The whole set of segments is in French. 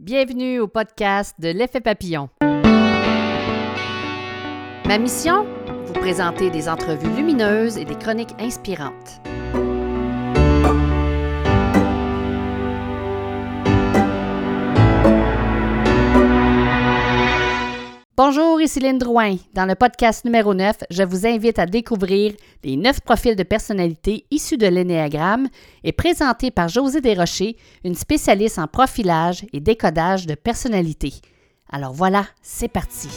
Bienvenue au podcast de l'effet papillon. Ma mission? Vous présenter des entrevues lumineuses et des chroniques inspirantes. Bonjour, ici Lynne Drouin. Dans le podcast numéro 9, je vous invite à découvrir les neuf profils de personnalité issus de l'énéagramme et présentés par José Desrochers, une spécialiste en profilage et décodage de personnalité. Alors voilà, c'est parti.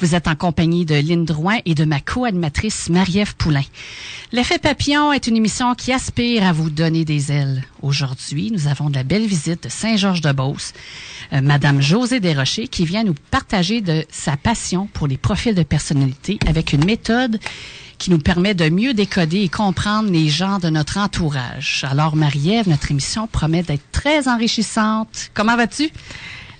Vous êtes en compagnie de Lynne Drouin et de ma co-animatrice Marie-Ève Poulain. L'effet papillon est une émission qui aspire à vous donner des ailes. Aujourd'hui, nous avons de la belle visite de Saint-Georges-de-Beauce, euh, Madame Josée Desrochers, qui vient nous partager de sa passion pour les profils de personnalité avec une méthode qui nous permet de mieux décoder et comprendre les gens de notre entourage. Alors, Marie-Ève, notre émission promet d'être très enrichissante. Comment vas-tu?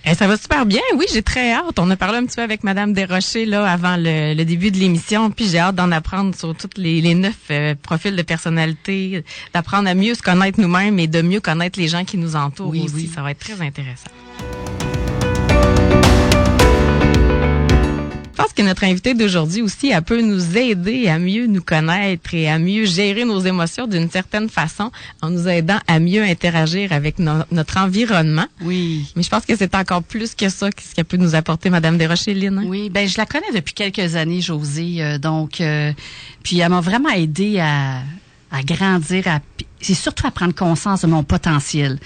Eh, ça va super bien. Oui, j'ai très hâte. On a parlé un petit peu avec Madame Desrochers là avant le, début de l'émission, puis j'ai hâte d'en apprendre sur tous les, les neuf euh, profils de personnalité, d'apprendre à mieux se connaître nous-mêmes et de mieux connaître les gens qui nous entourent oui, aussi. Oui. Ça va être très intéressant. Pense que notre invité d'aujourd'hui aussi, elle peut nous aider à mieux nous connaître et à mieux gérer nos émotions d'une certaine façon en nous aidant à mieux interagir avec notre environnement. Oui. Mais je pense que c'est encore plus que ça ce qu'elle peut nous apporter Madame Desrochers, Lynn. Hein? Oui, ben je la connais depuis quelques années, Josée. Euh, donc, euh, puis elle m'a vraiment aidé à, à grandir, à c'est surtout à prendre conscience de mon potentiel.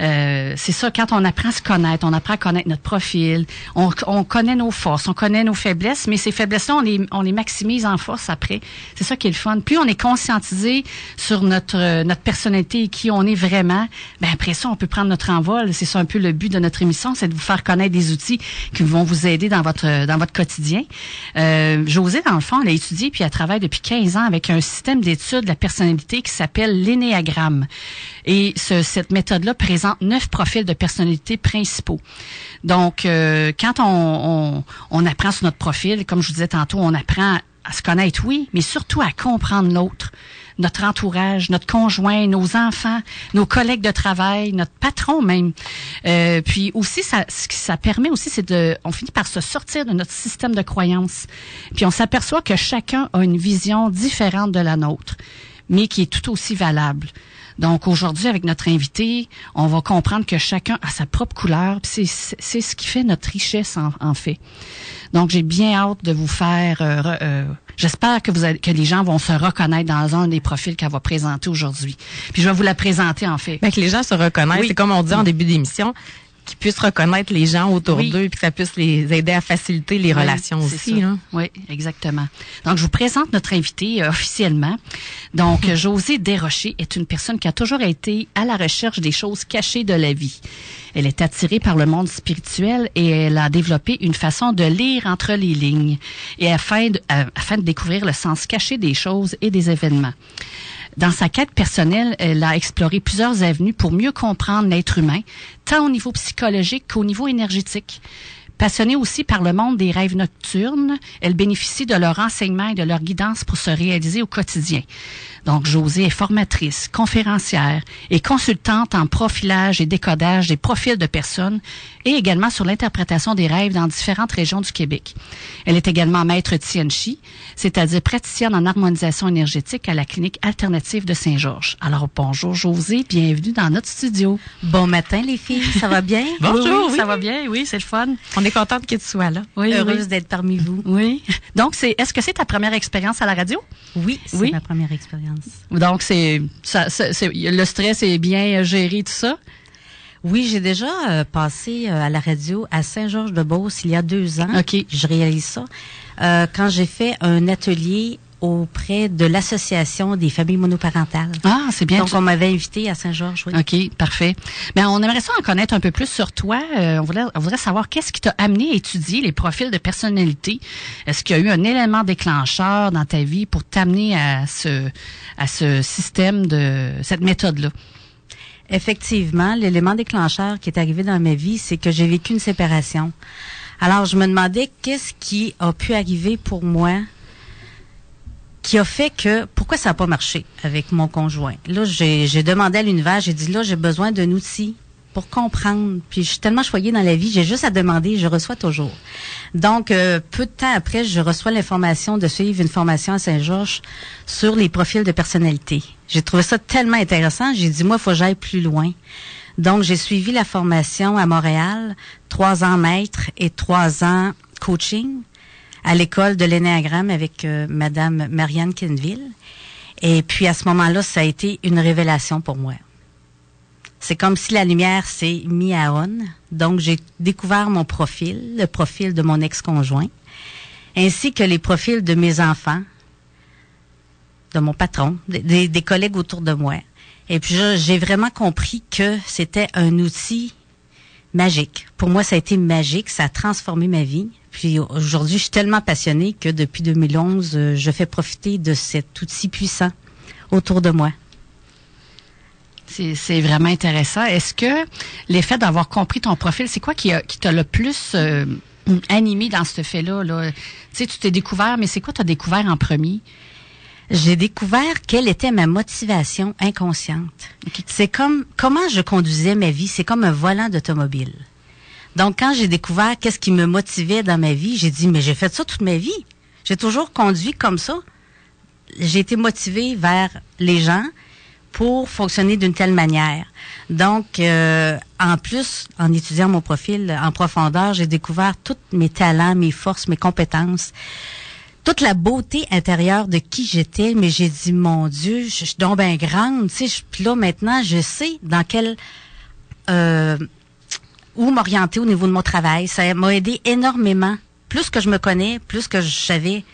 Euh, c'est ça, quand on apprend à se connaître, on apprend à connaître notre profil, on, on connaît nos forces, on connaît nos faiblesses, mais ces faiblesses-là, on les, on les maximise en force après. C'est ça qui est le fun. Plus on est conscientisé sur notre notre personnalité et qui on est vraiment, ben après ça, on peut prendre notre envol. C'est ça un peu le but de notre émission, c'est de vous faire connaître des outils qui vont vous aider dans votre dans votre quotidien. Euh, Josée, dans le fond, elle a étudié puis elle travaille depuis 15 ans avec un système d'études de la personnalité qui s'appelle et cette méthode-là présente neuf profils de personnalité principaux. Donc, euh, quand on, on, apprend sur notre profil, comme je vous disais tantôt, on apprend à se connaître, oui, mais surtout à comprendre l'autre notre entourage, notre conjoint, nos enfants, nos collègues de travail, notre patron même. Euh, puis aussi, ça, ce que ça permet aussi, c'est de, on finit par se sortir de notre système de croyances. Puis on s'aperçoit que chacun a une vision différente de la nôtre mais qui est tout aussi valable. Donc aujourd'hui, avec notre invité, on va comprendre que chacun a sa propre couleur. C'est c'est ce qui fait notre richesse en, fait. Donc j'ai bien hâte de vous faire. Euh, euh, j'espère que vous que les gens vont se reconnaître dans un des profils qu'elle va présenter aujourd'hui. Puis je vais vous la présenter en fait. Ben, que les gens se reconnaissent. C'est comme on dit en début d'émission qu'ils puissent reconnaître les gens autour d'eux et que ça puisse les aider à faciliter les relations aussi. Hein. Oui, exactement. Donc, je vous présente notre invité euh, officiellement. Donc, Josée Desrochers est une personne qui a toujours été à la recherche des choses cachées de la vie. Elle est attirée par le monde spirituel et elle a développé une façon de lire entre les lignes et afin de, euh, afin de découvrir le sens caché des choses et des événements. Dans sa quête personnelle, elle a exploré plusieurs avenues pour mieux comprendre l'être humain, tant au niveau psychologique qu'au niveau énergétique. Passionnée aussi par le monde des rêves nocturnes, elle bénéficie de leur enseignement et de leur guidance pour se réaliser au quotidien. Donc, Josée est formatrice, conférencière et consultante en profilage et décodage des profils de personnes et également sur l'interprétation des rêves dans différentes régions du Québec. Elle est également maître Tianchi, c'est-à-dire praticienne en harmonisation énergétique à la clinique alternative de Saint-Georges. Alors, bonjour Josée, bienvenue dans notre studio. Bon matin les filles, ça va bien? bonjour, oui, ça va bien, oui, c'est le fun. On est contente que tu sois là. Oui, Heureuse d'être parmi vous. Oui. Donc, c'est, est-ce que c'est ta première expérience à la radio? Oui, c'est ma première expérience. Donc, c'est, ça, le stress est bien géré, tout ça? Oui, j'ai déjà euh, passé euh, à la radio à Saint-Georges-de-Beauce il y a deux ans. OK. Je réalise ça. Euh, quand j'ai fait un atelier auprès de l'association des familles monoparentales. Ah, c'est bien. Donc, on m'avait invité à Saint-Georges. Oui. OK, parfait. Ben, on aimerait ça en connaître un peu plus sur toi. Euh, on, voudrait, on, voudrait, savoir qu'est-ce qui t'a amené à étudier les profils de personnalité. Est-ce qu'il y a eu un élément déclencheur dans ta vie pour t'amener à ce, à ce système de cette méthode-là? Effectivement, l'élément déclencheur qui est arrivé dans ma vie, c'est que j'ai vécu une séparation. Alors, je me demandais qu'est-ce qui a pu arriver pour moi qui a fait que pourquoi ça n'a pas marché avec mon conjoint? Là, j'ai demandé à l'univers, j'ai dit là, j'ai besoin d'un outil pour comprendre. Puis je suis tellement choyée dans la vie, j'ai juste à demander, je reçois toujours. Donc, euh, peu de temps après, je reçois l'information de suivre une formation à Saint-Georges sur les profils de personnalité. J'ai trouvé ça tellement intéressant, j'ai dit, moi, il faut que j'aille plus loin. Donc, j'ai suivi la formation à Montréal, trois ans maître et trois ans coaching à l'école de l'énéagramme avec euh, Madame Marianne Kenville. Et puis, à ce moment-là, ça a été une révélation pour moi. C'est comme si la lumière s'est mise à on. Donc, j'ai découvert mon profil, le profil de mon ex-conjoint, ainsi que les profils de mes enfants, de mon patron, des, des collègues autour de moi. Et puis, j'ai vraiment compris que c'était un outil magique. Pour moi, ça a été magique. Ça a transformé ma vie. Puis aujourd'hui, je suis tellement passionnée que depuis 2011, euh, je fais profiter de cet outil puissant autour de moi. C'est vraiment intéressant. Est-ce que l'effet d'avoir compris ton profil, c'est quoi qui, t'a le plus euh, animé dans ce fait-là? Là? Tu sais, tu t'es découvert, mais c'est quoi tu as découvert en premier? J'ai découvert quelle était ma motivation inconsciente. C'est comme comment je conduisais ma vie, c'est comme un volant d'automobile. Donc quand j'ai découvert qu'est-ce qui me motivait dans ma vie, j'ai dit mais j'ai fait ça toute ma vie. J'ai toujours conduit comme ça. J'ai été motivée vers les gens, pour fonctionner d'une telle manière. Donc, euh, en plus, en étudiant mon profil en profondeur, j'ai découvert tous mes talents, mes forces, mes compétences, toute la beauté intérieure de qui j'étais. Mais j'ai dit, mon Dieu, je, suis donc bien grande. Tu sais, là, maintenant, je sais dans quel... Euh, où m'orienter au niveau de mon travail. Ça m'a aidé énormément. Plus que je me connais, plus que je savais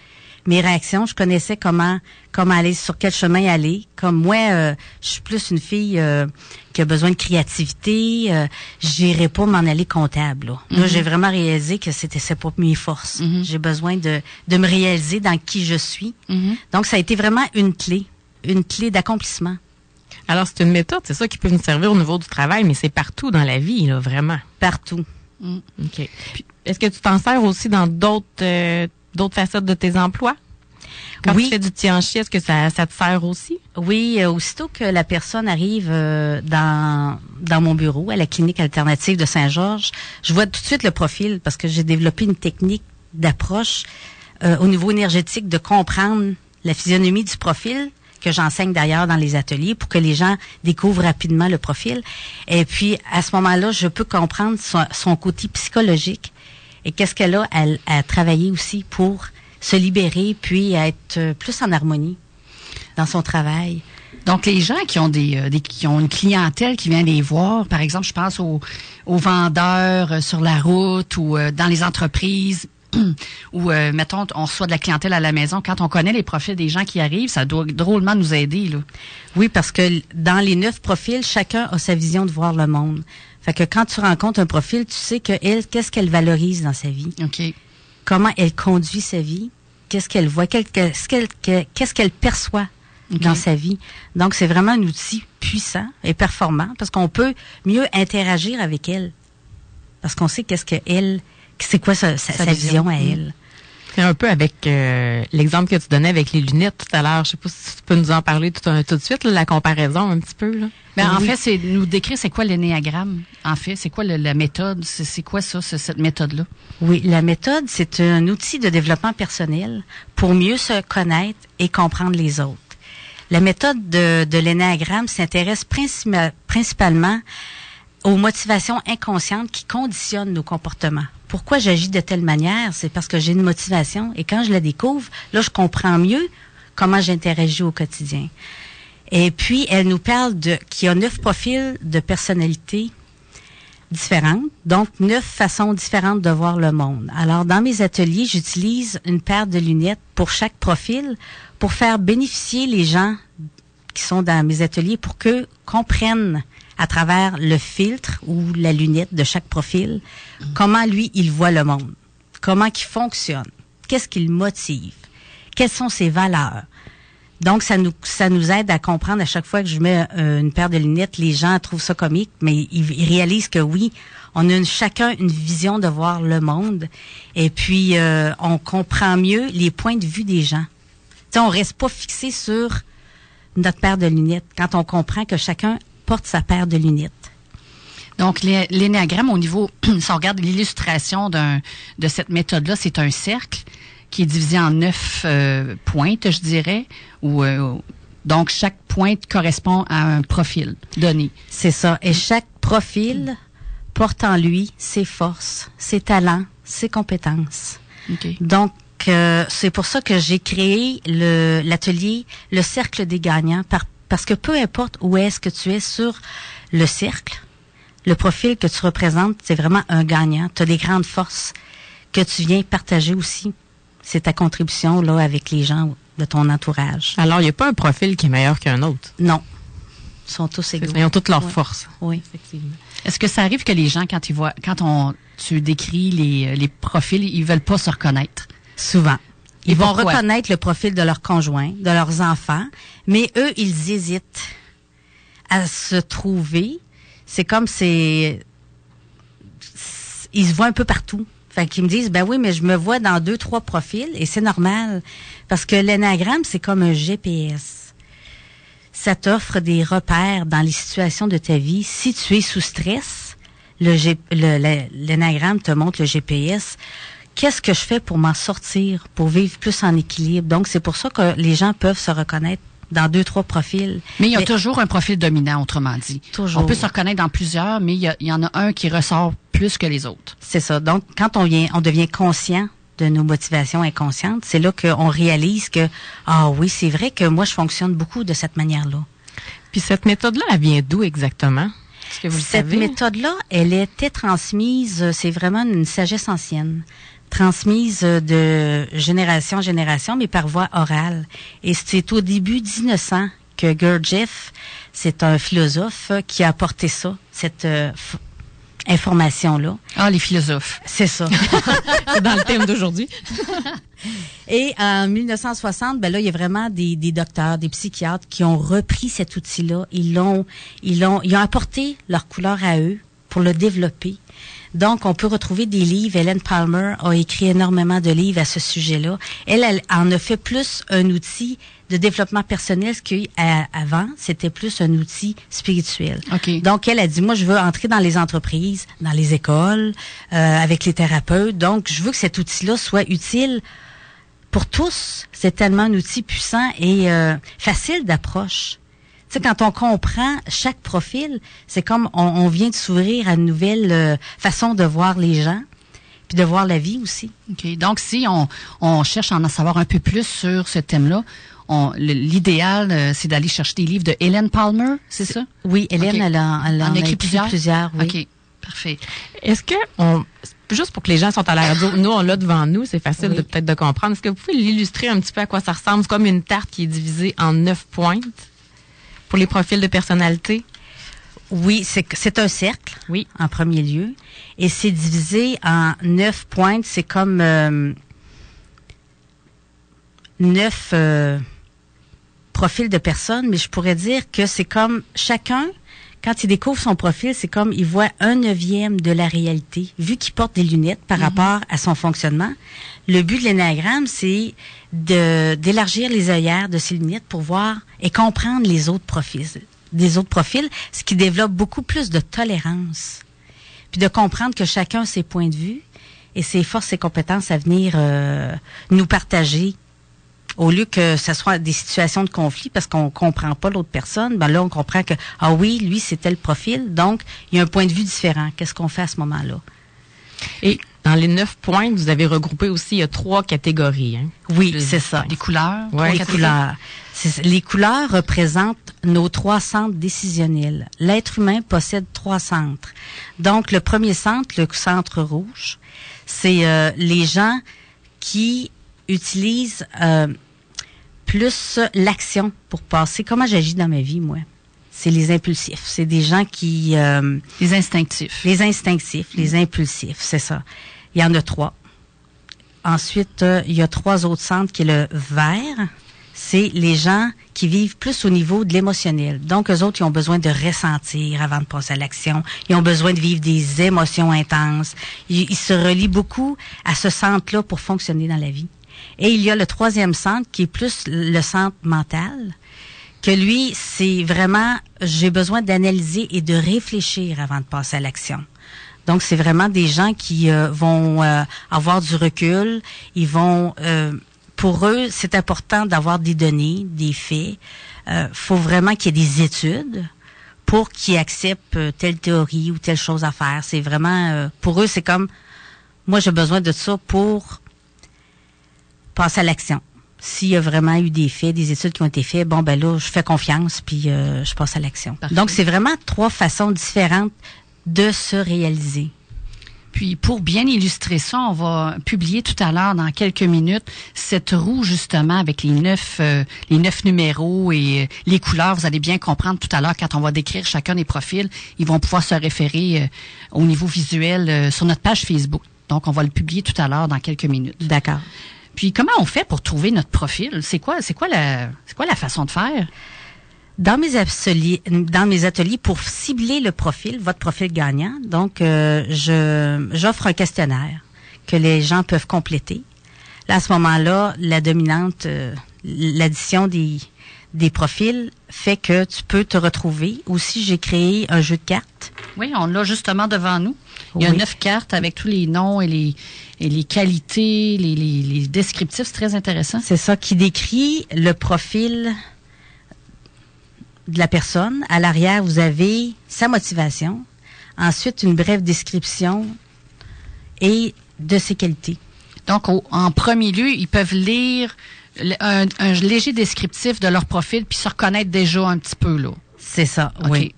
mes réactions. Je connaissais comment comment aller sur quel chemin aller. Comme moi, euh, je suis plus une fille euh, qui a besoin de créativité. Euh, J'irai pas m'en aller comptable. Là, mm-hmm. j'ai vraiment réalisé que c'était c'est pas mes forces. Mm-hmm. J'ai besoin de de me réaliser dans qui je suis. Mm-hmm. Donc ça a été vraiment une clé, une clé d'accomplissement. Alors c'est une méthode, c'est ça qui peut nous servir au niveau du travail, mais c'est partout dans la vie, là, vraiment. Partout. Mm. Ok. Est-ce que tu t'en sers aussi dans d'autres euh, d'autres facettes de tes emplois? Quand oui. tu fais du tianchi, est-ce que ça, ça te sert aussi? Oui, euh, aussitôt que la personne arrive euh, dans, dans mon bureau, à la clinique alternative de Saint-Georges, je vois tout de suite le profil parce que j'ai développé une technique d'approche euh, au niveau énergétique de comprendre la physionomie du profil que j'enseigne d'ailleurs dans les ateliers pour que les gens découvrent rapidement le profil. Et puis, à ce moment-là, je peux comprendre son, son côté psychologique et qu'est-ce qu'elle a à, travailler aussi pour se libérer puis être euh, plus en harmonie dans son travail? Donc les gens qui ont des, euh, des, qui ont une clientèle qui vient les voir, par exemple, je pense aux, aux vendeurs euh, sur la route ou dans les entreprises ou mettons on reçoit de la clientèle à la maison quand on connaît les profils des gens qui arrivent, ça doit drôlement nous aider là. Oui, parce que dans les neuf profils, chacun a sa vision de voir le monde. Fait que quand tu rencontres un profil, tu sais que elle, qu'est-ce qu'elle valorise dans sa vie? OK. Comment elle conduit sa vie? Qu'est-ce qu'elle voit? Qu'est-ce qu'elle, qu'est-ce qu'elle perçoit dans sa vie? Donc, c'est vraiment un outil puissant et performant parce qu'on peut mieux interagir avec elle. Parce qu'on sait qu'est-ce qu'elle, c'est quoi sa, vision. à elle. C'est un peu avec euh, l'exemple que tu donnais avec les lunettes tout à l'heure. Je sais pas si tu peux nous en parler tout, tout de suite, la comparaison un petit peu. Là. Ben, en fait, c'est nous décrire c'est quoi l'énéagramme. En fait, c'est quoi la méthode? C'est quoi ça, cette méthode-là? Oui, la méthode, c'est un outil de développement personnel pour mieux se connaître et comprendre les autres. La méthode de, de l'énéagramme s'intéresse principalement aux motivations inconscientes qui conditionnent nos comportements pourquoi j'agis de telle manière, c'est parce que j'ai une motivation et quand je la découvre, là, je comprends mieux comment j'interagis au quotidien. Et puis, elle nous parle de qu'il y a neuf profils de personnalité différentes, donc neuf façons différentes de voir le monde. Alors, dans mes ateliers, j'utilise une paire de lunettes pour chaque profil pour faire bénéficier les gens qui sont dans mes ateliers pour qu'eux comprennent à travers le filtre ou la lunette de chaque profil, comment lui, il voit le monde, comment il fonctionne, qu'est-ce qu'il motive, quelles sont ses valeurs. Donc, ça nous, ça nous aide à comprendre à chaque fois que je mets euh, une paire de lunettes, les gens trouvent ça comique, mais ils, réalisent que oui, on a chacun une vision de voir le monde, et puis euh, on comprend mieux les points de vue des gens. sais, on reste pas fixé sur notre paire de lunettes. Quand on comprend que chacun porte sa paire de lunettes. Donc, l'énéagramme, au niveau, si on regarde l'illustration de cette méthode-là, c'est un cercle qui est divisé en neuf euh, pointes, je dirais, ou euh, donc chaque pointe correspond à un profil donné. C'est ça. Et chaque profil porte en lui ses forces, ses talents, ses compétences. Donc, euh, c'est pour ça que j'ai créé l'atelier, le, cercle des gagnants, parce que peu importe où est-ce que tu es sur le cercle, le profil que tu représentes, c'est vraiment un gagnant. Tu as des grandes forces que tu viens partager aussi. C'est ta contribution là avec les gens de ton entourage. Alors, il n'y a pas un profil qui est meilleur qu'un autre? Non. Ils sont tous égaux. Ils ont toutes leurs forces. Oui, effectivement. Est-ce que ça arrive que les gens, quand ils voient, quand on, tu décris les, les profils, ils veulent pas se reconnaître? Souvent. Ils vont reconnaître le profil de leur conjoint, de leurs enfants, mais eux, ils hésitent à se trouver. C'est comme c'est, ils se voient un peu partout. Fait qu'ils me disent, ben oui, mais je me vois dans deux, trois profils et c'est normal. Parce que l'énagramme, c'est comme un GPS. Ça t'offre des repères dans les situations de ta vie. Si tu es sous stress, l'énagramme te montre le GPS. Qu'est-ce que je fais pour m'en sortir, pour vivre plus en équilibre? Donc, c'est pour ça que les gens peuvent se reconnaître dans deux, trois profils. Mais il y a toujours un profil dominant, autrement dit. Toujours. On peut se reconnaître dans plusieurs, mais il y, y en a un qui ressort plus que les autres. C'est ça. Donc, quand on vient, on devient conscient de nos motivations inconscientes, c'est là qu'on réalise que, ah oui, c'est vrai que moi, je fonctionne beaucoup de cette manière-là. Puis cette méthode-là, elle vient d'où exactement? Que vous cette méthode-là, elle était transmise, c'est vraiment une sagesse ancienne transmise de génération en génération, mais par voie orale. Et c'est au début 1900 que Gurdjieff, c'est un philosophe qui a apporté ça, cette euh, information-là. Ah, les philosophes. C'est ça. c'est dans le thème d'aujourd'hui. Et en 1960, ben là, il y a vraiment des, des docteurs, des psychiatres qui ont repris cet outil-là. Ils l'ont, ils l'ont, ils ont apporté leur couleur à eux pour le développer. Donc, on peut retrouver des livres. Hélène Palmer a écrit énormément de livres à ce sujet-là. Elle, elle en a fait plus un outil de développement personnel, qu'avant, c'était plus un outil spirituel. Donc, elle a dit, moi, je veux entrer dans les entreprises, dans les écoles, euh, avec les thérapeutes. Donc, je veux que cet outil-là soit utile pour tous. C'est tellement un outil puissant et euh, facile d'approche. Tu sais, quand on comprend chaque profil, c'est comme on, vient de s'ouvrir à une nouvelle euh, façon de voir les gens, puis de voir la vie aussi. OK. Donc, si on, on cherche à en savoir un peu plus sur ce thème-là, l'idéal, euh, c'est d'aller chercher des livres de Hélène Palmer, c'est ça? Oui, Hélène, elle, en, a écrit, plusieurs? oui. OK, parfait. Est-ce que on juste pour que les gens sont à la radio, nous on l'a devant nous, c'est facile de peut-être de comprendre. Est-ce que vous pouvez l'illustrer un petit peu à quoi ça ressemble? C'est comme une tarte qui est divisée en neuf pointes pour les profils de personnalité? Oui, c'est un cercle, oui, en premier lieu, et c'est divisé en neuf pointes. C'est comme euh, neuf euh, profils de personnes, mais je pourrais dire que c'est comme chacun, quand il découvre son profil, c'est comme il voit un neuvième de la réalité, vu qu'il porte des lunettes par mhm. rapport à son fonctionnement. Le but de l'énagramme, c'est d'élargir les œillères de ses lunettes pour voir et comprendre les autres profils, des autres profils, ce qui développe beaucoup plus de tolérance, puis de comprendre que chacun a ses points de vue et ses forces et compétences à venir euh, nous partager. Au lieu que ce soit des situations de conflit parce qu'on comprend pas l'autre personne, ben là on comprend que ah oui, lui c'est tel profil, donc il y a un point de vue différent. Qu'est-ce qu'on fait à ce moment-là? Et dans les neuf points, vous avez regroupé aussi trois catégories. Hein? Oui, c'est ça. Les couleurs. Oui, les couleurs. Les couleurs représentent nos trois centres décisionnels. L'être humain possède trois centres. Donc, le premier centre, le centre rouge, c'est euh, les gens qui utilisent euh, plus l'action pour passer. Comment j'agis dans ma vie, moi? C'est les impulsifs. C'est des gens qui... Euh, les instinctifs. Les instinctifs, les impulsifs, c'est ça. Il y en a trois. Ensuite, euh, il y a trois autres centres qui est le vert. C'est les gens qui vivent plus au niveau de l'émotionnel. Donc, eux autres, ils ont besoin de ressentir avant de passer à l'action. Ils ont besoin de vivre des émotions intenses. Ils, ils se relient beaucoup à ce centre-là pour fonctionner dans la vie. Et il y a le troisième centre qui est plus le centre mental, que lui, c'est vraiment, j'ai besoin d'analyser et de réfléchir avant de passer à l'action. Donc, c'est vraiment des gens qui euh, vont euh, avoir du recul. Ils vont, euh, pour eux, c'est important d'avoir des données, des faits. Il faut vraiment qu'il y ait des études pour qu'ils acceptent telle théorie ou telle chose à faire. C'est vraiment, pour eux, c'est comme, moi, j'ai besoin de ça pour passer à l'action s'il y a vraiment eu des faits, des études qui ont été faites, bon ben là, je fais confiance puis euh, je passe à l'action. Donc c'est vraiment trois façons différentes de se réaliser. Puis pour bien illustrer ça, on va publier tout à l'heure dans quelques minutes cette roue justement avec les neuf euh, les neuf numéros et euh, les couleurs. Vous allez bien comprendre tout à l'heure quand on va décrire chacun des profils, ils vont pouvoir se référer au niveau visuel sur notre page Facebook. Donc on va le publier tout à l'heure dans quelques minutes. D'accord. Puis comment on fait pour trouver notre profil? C'est quoi c'est quoi la c'est quoi la façon de faire? Dans mes ateliers, dans mes ateliers, pour cibler le profil, votre profil gagnant, donc euh, j'offre un questionnaire que les gens peuvent compléter. Là, à ce moment-là, la dominante, euh, l'addition des des profils fait que tu peux te retrouver. Aussi, j'ai créé un jeu de cartes. Oui, on l'a justement devant nous. Il y a neuf cartes avec tous les noms et les, et les qualités, les, les, les descriptifs. C'est très intéressant. C'est ça qui décrit le profil de la personne. À l'arrière, vous avez sa motivation. Ensuite, une brève description et de ses qualités. Donc, en premier lieu, ils peuvent lire un, léger descriptif de leur profil puis se reconnaître déjà un petit peu là. C'est ça, oui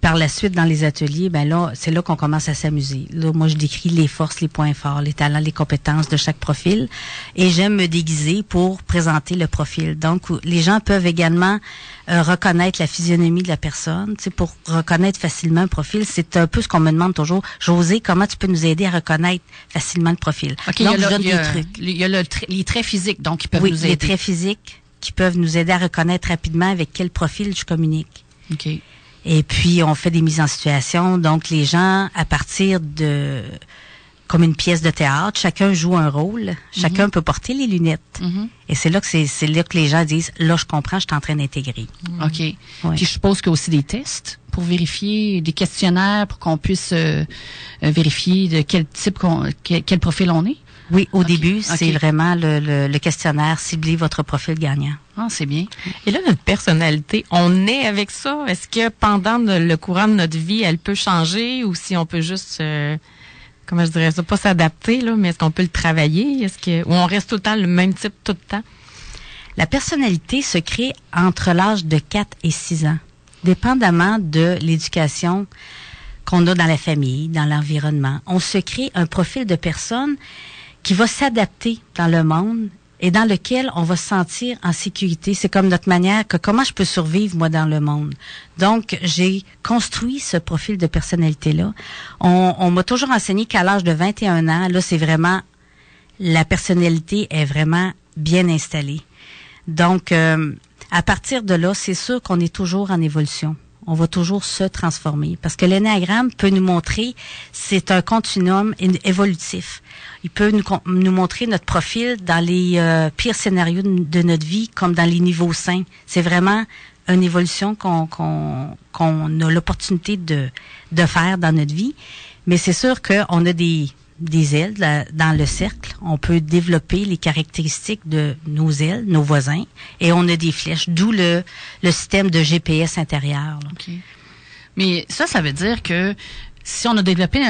par la suite, dans les ateliers, ben là, c'est là qu'on commence à s'amuser. Là, moi, je décris les forces, les points forts, les talents, les compétences de chaque profil, et j'aime me déguiser pour présenter le profil. Donc, les gens peuvent également euh, reconnaître la physionomie de la personne, tu pour reconnaître facilement un profil. C'est un peu ce qu'on me demande toujours. José, comment tu peux nous aider à reconnaître facilement le profil? Donc, il y a, le, il y a, il y a le les traits physiques, donc, ils peuvent nous aider. les traits physiques qui peuvent nous aider à reconnaître rapidement avec quel profil je communique. OK. Et puis, on fait des mises en situation. Donc, les gens, à partir de comme une pièce de théâtre, chacun joue un rôle, chacun mhm. peut porter les lunettes. Mhm. Et c'est là que c'est là que les gens disent là je comprends, je suis en train d'intégrer. OK. Puis je suppose qu'il y a aussi des tests pour vérifier des questionnaires pour qu'on puisse euh, euh, vérifier de quel type quel profil on est? Oui, au début, c'est vraiment le, le, questionnaire cibler votre profil gagnant. Ah, c'est bien. Et là, notre personnalité, on est avec ça? Est-ce que pendant le courant de notre vie, elle peut changer ou si on peut juste, euh, comment je dirais ça, pas s'adapter là, mais est-ce qu'on peut le travailler? Est-ce que ou on reste tout le temps le même type tout le temps? La personnalité se crée entre l'âge de 4 et 6 ans, dépendamment de l'éducation qu'on a dans la famille, dans l'environnement. On se crée un profil de personne qui va s'adapter dans le monde et dans lequel on va se sentir en sécurité. C'est comme notre manière que comment je peux survivre moi dans le monde. Donc j'ai construit ce profil de personnalité là. On, on m'a toujours enseigné qu'à l'âge de 21 ans, là c'est vraiment la personnalité est vraiment bien installée. Donc euh, à partir de là, c'est sûr qu'on est toujours en évolution on va toujours se transformer. Parce que l'énéagramme peut nous montrer, c'est un continuum évolutif. Il peut nous, nous montrer notre profil dans les euh, pires scénarios de, notre vie, comme dans les niveaux sains. C'est vraiment une évolution qu'on qu'on a l'opportunité de, de faire dans notre vie. Mais c'est sûr qu'on a des, des ailes dans le cercle. On peut développer les caractéristiques de nos ailes, nos voisins, et on a des flèches, d'où le, le système de GPS intérieur. Mais ça, ça veut dire que si on a développé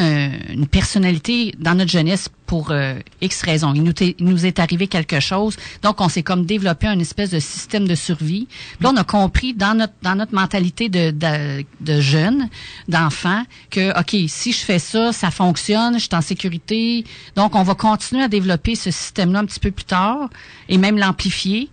une personnalité dans notre jeunesse pour euh, X raisons, il nous, nous, est arrivé quelque chose, donc on s'est comme développé un espèce de système de survie. Là, on a compris dans notre dans notre mentalité de, de, de jeunes, d'enfants, que ok, si je fais ça, ça fonctionne, je suis en sécurité. Donc, on va continuer à développer ce système-là un petit peu plus tard et même l'amplifier.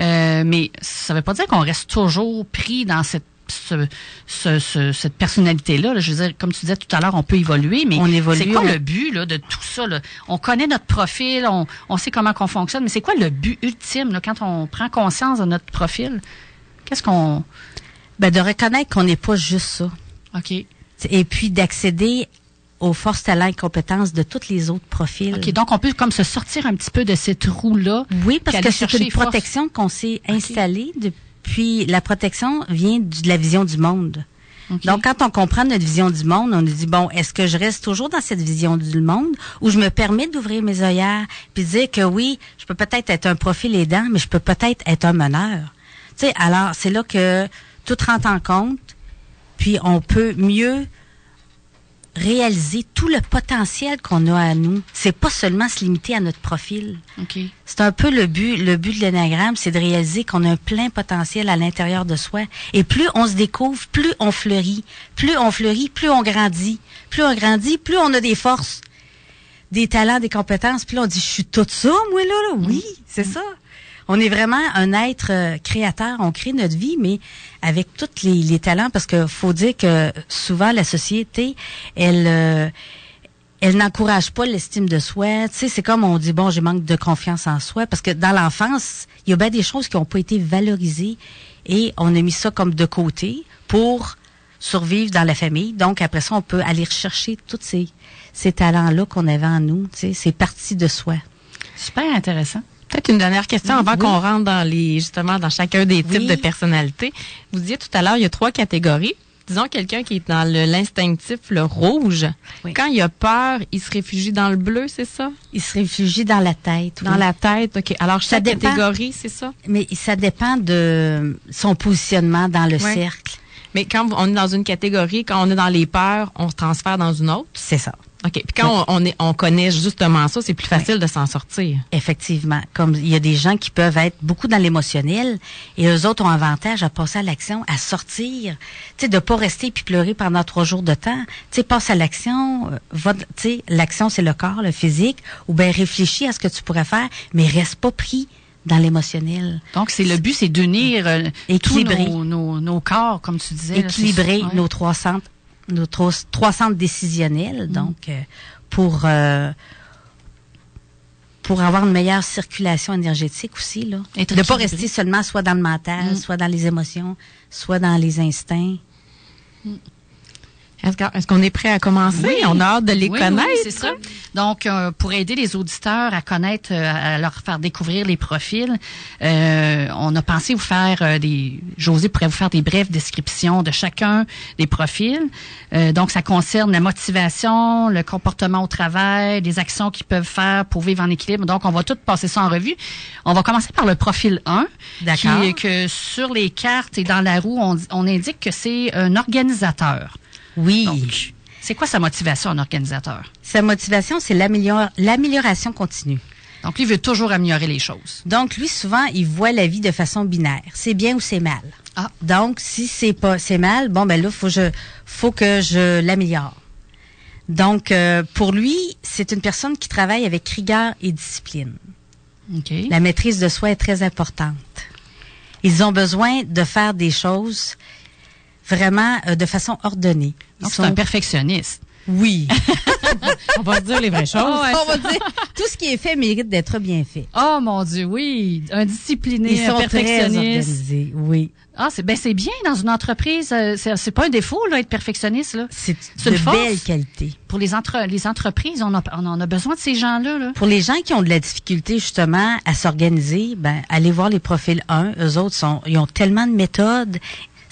Euh, mais ça veut pas dire qu'on reste toujours pris dans cette ce, cette personnalité-là. Je veux dire, comme tu disais tout à l'heure, on peut évoluer, mais c'est quoi le but là, de tout ça? Là? On connaît notre profil, on, on sait comment qu'on fonctionne, mais c'est quoi le but ultime là, quand on prend conscience de notre profil? Qu'est-ce qu'on... Ben, de reconnaître qu'on n'est pas juste ça. OK. Et puis d'accéder aux forces, talents et compétences de tous les autres profils. OK, donc on peut comme se sortir un petit peu de cette roue-là. Oui, parce que c'est une protection qu'on s'est installée depuis. La protection vient de la vision du monde. Donc, quand on comprend notre vision du monde, on nous dit, bon, est-ce que je reste toujours dans cette vision du monde ou je me permets d'ouvrir mes œillères puis de dire que oui, je peux peut-être être un profil aidant, mais je peux peut-être être un meneur? Tu sais, alors, c'est là que tout rentre en compte, puis on peut mieux réaliser tout le potentiel qu'on a à nous. C'est pas seulement se limiter à notre profil. C'est un peu le but, le but de l'énagramme, c'est de réaliser qu'on a un plein potentiel à l'intérieur de soi. Et plus on se découvre, plus on fleurit. Plus on fleurit, plus on grandit. Plus on grandit, plus on a des forces, des talents, des compétences. Puis là, on dit, je suis tout ça, moi, là, là. Oui, c'est ça. On est vraiment un être euh, créateur. On crée notre vie, mais avec tous les, talents, parce que faut dire que souvent, la société, elle... euh, elle n'encourage pas l'estime de soi. Tu sais, c'est comme on dit, bon, j'ai manque de confiance en soi, parce que dans l'enfance, il y a bien des choses qui n'ont pas été valorisées et on a mis ça comme de côté pour survivre dans la famille. Donc, après ça, on peut aller rechercher tous ces, ces talents-là qu'on avait en nous. Tu sais, c'est parti de soi. Super intéressant. Peut-être une dernière question avant Oui. qu'on rentre dans les justement dans chacun des types Oui. de personnalités. Vous disiez tout à l'heure, il y a trois catégories. Disons quelqu'un qui est dans l'instinctif, le rouge. Oui. Quand il a peur, il se réfugie dans le bleu, c'est ça? Il se réfugie dans la tête. Dans la tête, OK. Alors, Ça chaque dépend. catégorie, c'est ça? Mais ça dépend de son positionnement dans le cercle. Mais quand on est dans une catégorie, quand on est dans les peurs, on se transfère dans une autre? C'est ça. OK. Puis quand on, on est, on connaît justement ça, c'est plus facile de s'en sortir. Effectivement. Comme il y a des gens qui peuvent être beaucoup dans l'émotionnel et eux autres ont avantage à passer à l'action, à sortir. Tu sais, de pas rester puis pleurer pendant trois jours de temps. Tu sais, passe à l'action. euh, va- Tu sais, l'action, c'est le corps, le physique. Ou bien réfléchis à ce que tu pourrais faire, mais reste pas pris dans l'émotionnel. Donc, c'est le but, c'est d'unir euh, tous nos, nos, nos corps, comme tu disais. Équilibrer nos trois centres, nos trois, trois centres décisionnels. Donc, euh, pour... euh, pour avoir une meilleure circulation énergétique aussi, là. Être de pas équilibré. rester seulement soit dans le mental, soit dans les émotions, soit dans les instincts. Qu'on est-ce qu'on est prêt à commencer? Oui. On a hâte de les Oui, connaître. oui, c'est ça. Donc, euh, pour aider les auditeurs à connaître, euh, à leur faire découvrir les profils, euh, on a pensé vous faire des... José pourrait vous faire des brèves descriptions de chacun des profils. Euh, donc, ça concerne la motivation, le comportement au travail, les actions qu'ils peuvent faire pour vivre en équilibre. Donc, on va tout passer ça en revue. On va commencer par le profil 1, D'accord. qui est que sur les cartes et dans la roue, on, on indique que c'est un organisateur. Oui. Donc, c'est quoi sa motivation, un organisateur? Sa motivation, c'est l'amélior- l'amélioration continue. Donc, lui veut toujours améliorer les choses. Donc, lui, souvent, il voit la vie de façon binaire. C'est bien ou c'est mal. Ah. Donc, si c'est pas, c'est mal, bon, ben là, faut je, faut que je l'améliore. Donc, euh, pour lui, c'est une personne qui travaille avec rigueur et discipline. OK. La maîtrise de soi est très importante. Ils ont besoin de faire des choses vraiment euh, de façon ordonnée. Ils Donc, c'est un sont- perfectionniste. Oui. On va se dire les vraies choses. Oh, ouais, On va dire, tout ce qui est fait mérite d'être bien fait. Oh, mon Dieu, oui. Un discipliné, Ils un sont très perfectionniste. organisés, oui. Ah, c'est ben c'est bien dans une entreprise. euh, C'est c'est pas un défaut là, être perfectionniste là. C'est C'est de une force. belles qualités. Pour les entre les entreprises, on, a, on en a besoin de ces gens-là. Là. Pour les gens qui ont de la difficulté justement à s'organiser, ben allez voir les profils 1. Eux autres sont, ils ont tellement de méthodes.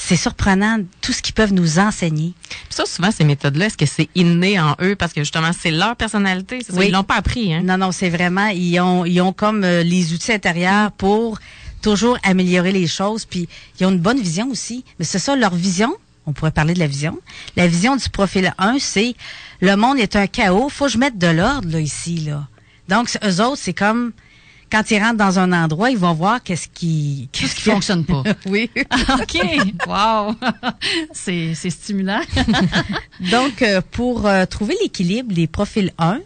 C'est surprenant tout ce qu'ils peuvent nous enseigner. Ça, souvent, ces méthodes-là, est-ce que c'est inné en eux? Parce que justement, c'est leur personnalité? ça? Oui. Ils l'ont pas appris, hein? Non, non, c'est vraiment ils ont, ils ont comme euh, les outils intérieurs pour toujours améliorer les choses. Puis ils ont une bonne vision aussi. Mais c'est ça leur vision. On pourrait parler de la vision. La vision du profil 1, c'est le monde est un chaos. Faut que je mette de l'ordre là ici là. Donc eux autres, c'est comme quand ils rentrent dans un endroit, ils vont voir qu'est-ce qui Qu'est-ce qui fonctionne pas oui. Ok, wow, c'est c'est stimulant. Donc, euh, pour euh, trouver l'équilibre, les profils 1,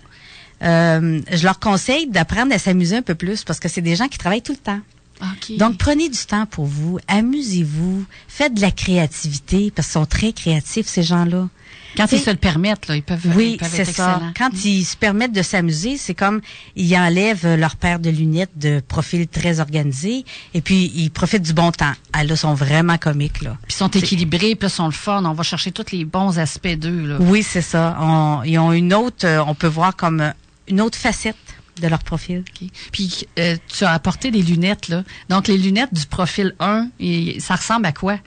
euh, je leur conseille d'apprendre à s'amuser un peu plus parce que c'est des gens qui travaillent tout le temps. Ok. Donc, prenez du temps pour vous, amusez-vous, faites de la créativité parce qu'ils sont très créatifs, ces gens-là. Quand ils se le permettent, là, ils peuvent, Oui, c'est ça. excellents. Quand ils se permettent de s'amuser, c'est comme ils enlèvent leur paire de lunettes de profil très organisé et puis ils profitent du bon temps. Ah, là, sont vraiment comiques, là. Puis ils sont équilibrés, puis sont le fun. On va chercher tous les bons aspects d'eux, là. Oui, c'est ça. On- ils ont une autre, euh, on peut voir comme euh, une autre facette de leur profil. Puis euh, tu as apporté des lunettes, là. Donc, les lunettes du profil 1, et ça ressemble à quoi?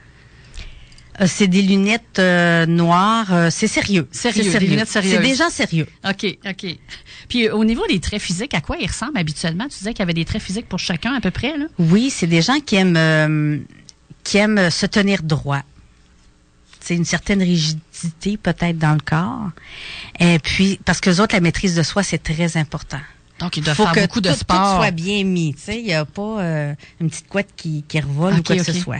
Euh, c'est des lunettes euh, noires. euh, c'est sérieux. Sérieux, C'est des lunettes C'est sérieuses. des gens sérieux. OK, OK. Puis euh, au niveau des traits physiques, à quoi ils ressemblent habituellement? Tu disais qu'il y avait des traits physiques pour chacun à peu près, là? Oui, c'est des gens qui aiment euh, qui aiment se tenir droit. C'est une certaine rigidité peut-être dans le corps. Et puis parce que les autres la maîtrise de soi c'est très important. Donc, ils doivent Faut faire que beaucoup de tout, sport. tout soit bien mis, tu sais, il y a pas euh, une petite couette qui qui revole ou quoi que ce soit.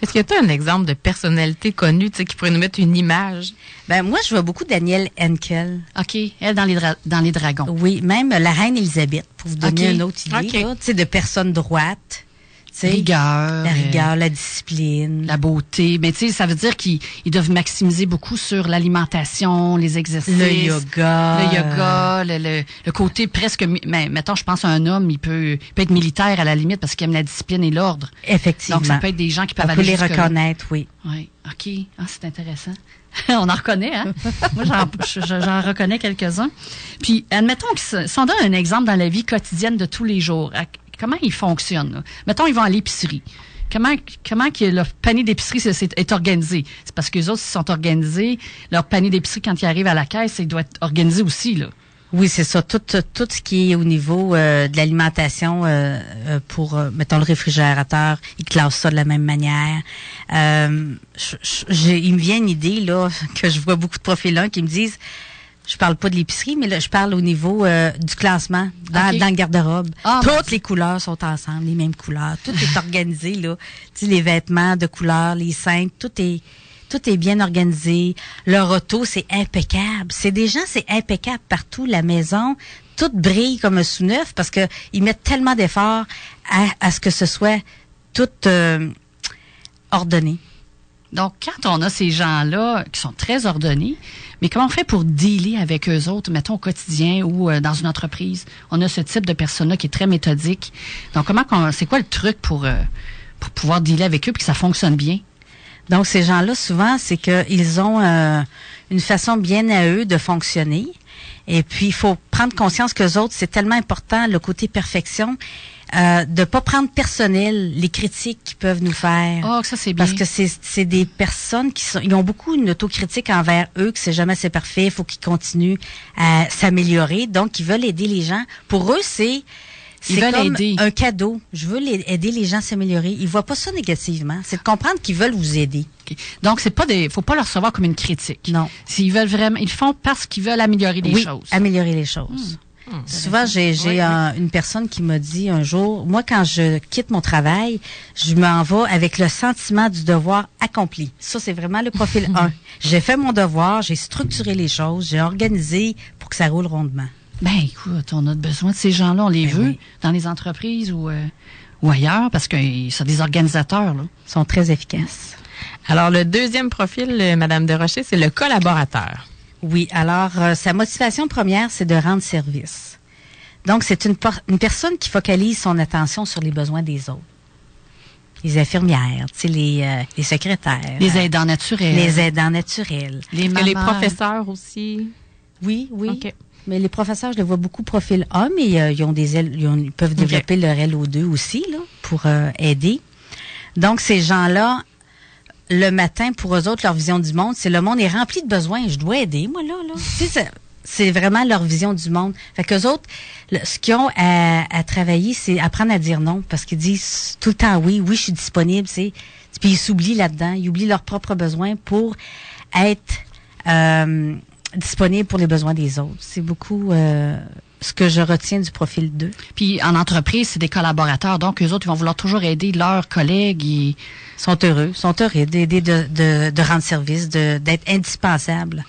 Est-ce que tu as un exemple de personnalité connue, tu sais, qui pourrait nous mettre une image? Ben moi je vois beaucoup Daniel Henkel. OK. Elle, dans les, dra- dans les dragons. Oui, même la reine Élisabeth pour vous donner une autre idée là, tu sais de personnes droites, tu sais, Rigueur. la euh, rigueur, la discipline. la beauté. Mais tu sais, ça veut dire qu'ils ils doivent maximiser beaucoup sur l'alimentation, les exercices. le yoga. Le yoga, le, le, le côté presque... Mais mettons, je pense à un homme, il peut, il peut être militaire à la limite parce qu'il aime la discipline et l'ordre. Effectivement. Donc, ça peut être des gens qui peuvent On aller peut les reconnaître, oui. Oui, OK. Ah, c'est intéressant. On en reconnaît, hein? Moi, j'en, je- je- j'en reconnais quelques-uns. Puis, admettons que si on donne un exemple dans la vie quotidienne de tous les jours, comment ils fonctionnent? là? Mettons, ils vont à l'épicerie. Comment, comment que leur panier d'épicerie est organisé? C'est parce que les autres, s'ils sont organisés, leur panier d'épicerie, quand ils arrivent à la caisse, il doit être organisé aussi, là. Oui, c'est ça. Tout, tout ce qui est au niveau euh, de l'alimentation euh, euh, pour, euh, mettons, le réfrigérateur, ils classent ça de la même manière. Euh, il me vient une idée, là, que je vois beaucoup de profils là qui me disent, je parle pas de l'épicerie, mais là, je parle au niveau euh, du classement dans, dans le garde-robe. Ah, mon Toutes les couleurs sont ensemble, les mêmes couleurs. Tout est organisé, là. Tu sais, les vêtements de couleurs, les cintres, tout est... Tout est bien organisé. Leur auto, c'est impeccable. C'est des gens, c'est impeccable partout. La maison, tout brille comme un sous-neuf parce que ils mettent tellement d'efforts à, à ce que ce soit tout euh, ordonné. Donc, quand on a ces gens-là qui sont très ordonnés, mais comment on fait pour dealer avec eux autres, mettons au quotidien ou euh, dans une entreprise? On a ce type de personne-là qui est très méthodique. Donc, comment c'est quoi le truc pour, euh, pour pouvoir dealer avec eux et que ça fonctionne bien? Donc, ces gens-là, souvent, c'est qu'ils ont euh, une façon bien à eux de fonctionner. Et puis, il faut prendre conscience que autres, c'est tellement important, le côté perfection, euh, de pas prendre personnel les critiques qu'ils peuvent nous faire. Oh, ça, c'est bien. Parce que c'est des personnes qui sont, ils ont beaucoup une autocritique envers eux, que c'est jamais assez parfait, il faut qu'ils continuent à s'améliorer. Donc, ils veulent aider les gens. Pour eux, c'est c'est comme aider. un cadeau. Je veux les- aider les gens à s'améliorer. Ils voient pas ça négativement. C'est de comprendre qu'ils veulent vous aider. Donc, c'est pas des, faut pas le recevoir comme une critique. Non. S'ils veulent vraiment, ils font parce qu'ils veulent améliorer les oui, choses. améliorer les choses. Souvent, j'ai j'ai Oui, un- une personne qui m'a dit un jour, moi, quand je quitte mon travail, je m'en vais avec le sentiment du devoir accompli. Ça, c'est vraiment le profil 1. J'ai fait mon devoir, j'ai structuré les choses, j'ai organisé pour que ça roule rondement. Ben, écoute, on a besoin de ces gens-là, on les Ben veut oui. dans les entreprises ou, euh, ou ailleurs parce que sont des organisateurs, là. Ils sont très efficaces. Alors, le deuxième profil, euh, Madame Desrochers, c'est le collaborateur. Oui, alors euh, sa motivation première, c'est de rendre service. Donc, c'est une, por- une personne qui focalise son attention sur les besoins des autres. Les infirmières, tu sais, les, euh, les secrétaires. Les aidants naturels. les aidants naturels. les, les professeurs aussi? Oui, oui. OK. Mais les professeurs, je les vois beaucoup profil A, mais euh, ils ont des ailes, ils, ont- ils peuvent développer leur LO2 aussi là, pour euh, aider. Donc ces gens-là, le matin, pour eux autres, leur vision du monde, c'est le monde est rempli de besoins. Je dois aider, moi là, là. Tu sais, c'est- vraiment leur vision du monde. Fait qu'eux autres, le- ce qu'ils ont à, à travailler, c'est apprendre à dire non, parce qu'ils disent tout le temps oui, oui, je suis disponible. C'est puis ils s'oublient là-dedans, ils oublient leurs propres besoins pour être euh, disponibles pour les besoins des autres. C'est beaucoup euh, ce que je retiens du profil 2. Puis en entreprise, c'est des collaborateurs, donc eux autres, ils vont vouloir toujours aider leurs collègues. Et... sont heureux, sont heureux d'aider, de, de, de rendre service, d'être indispensables.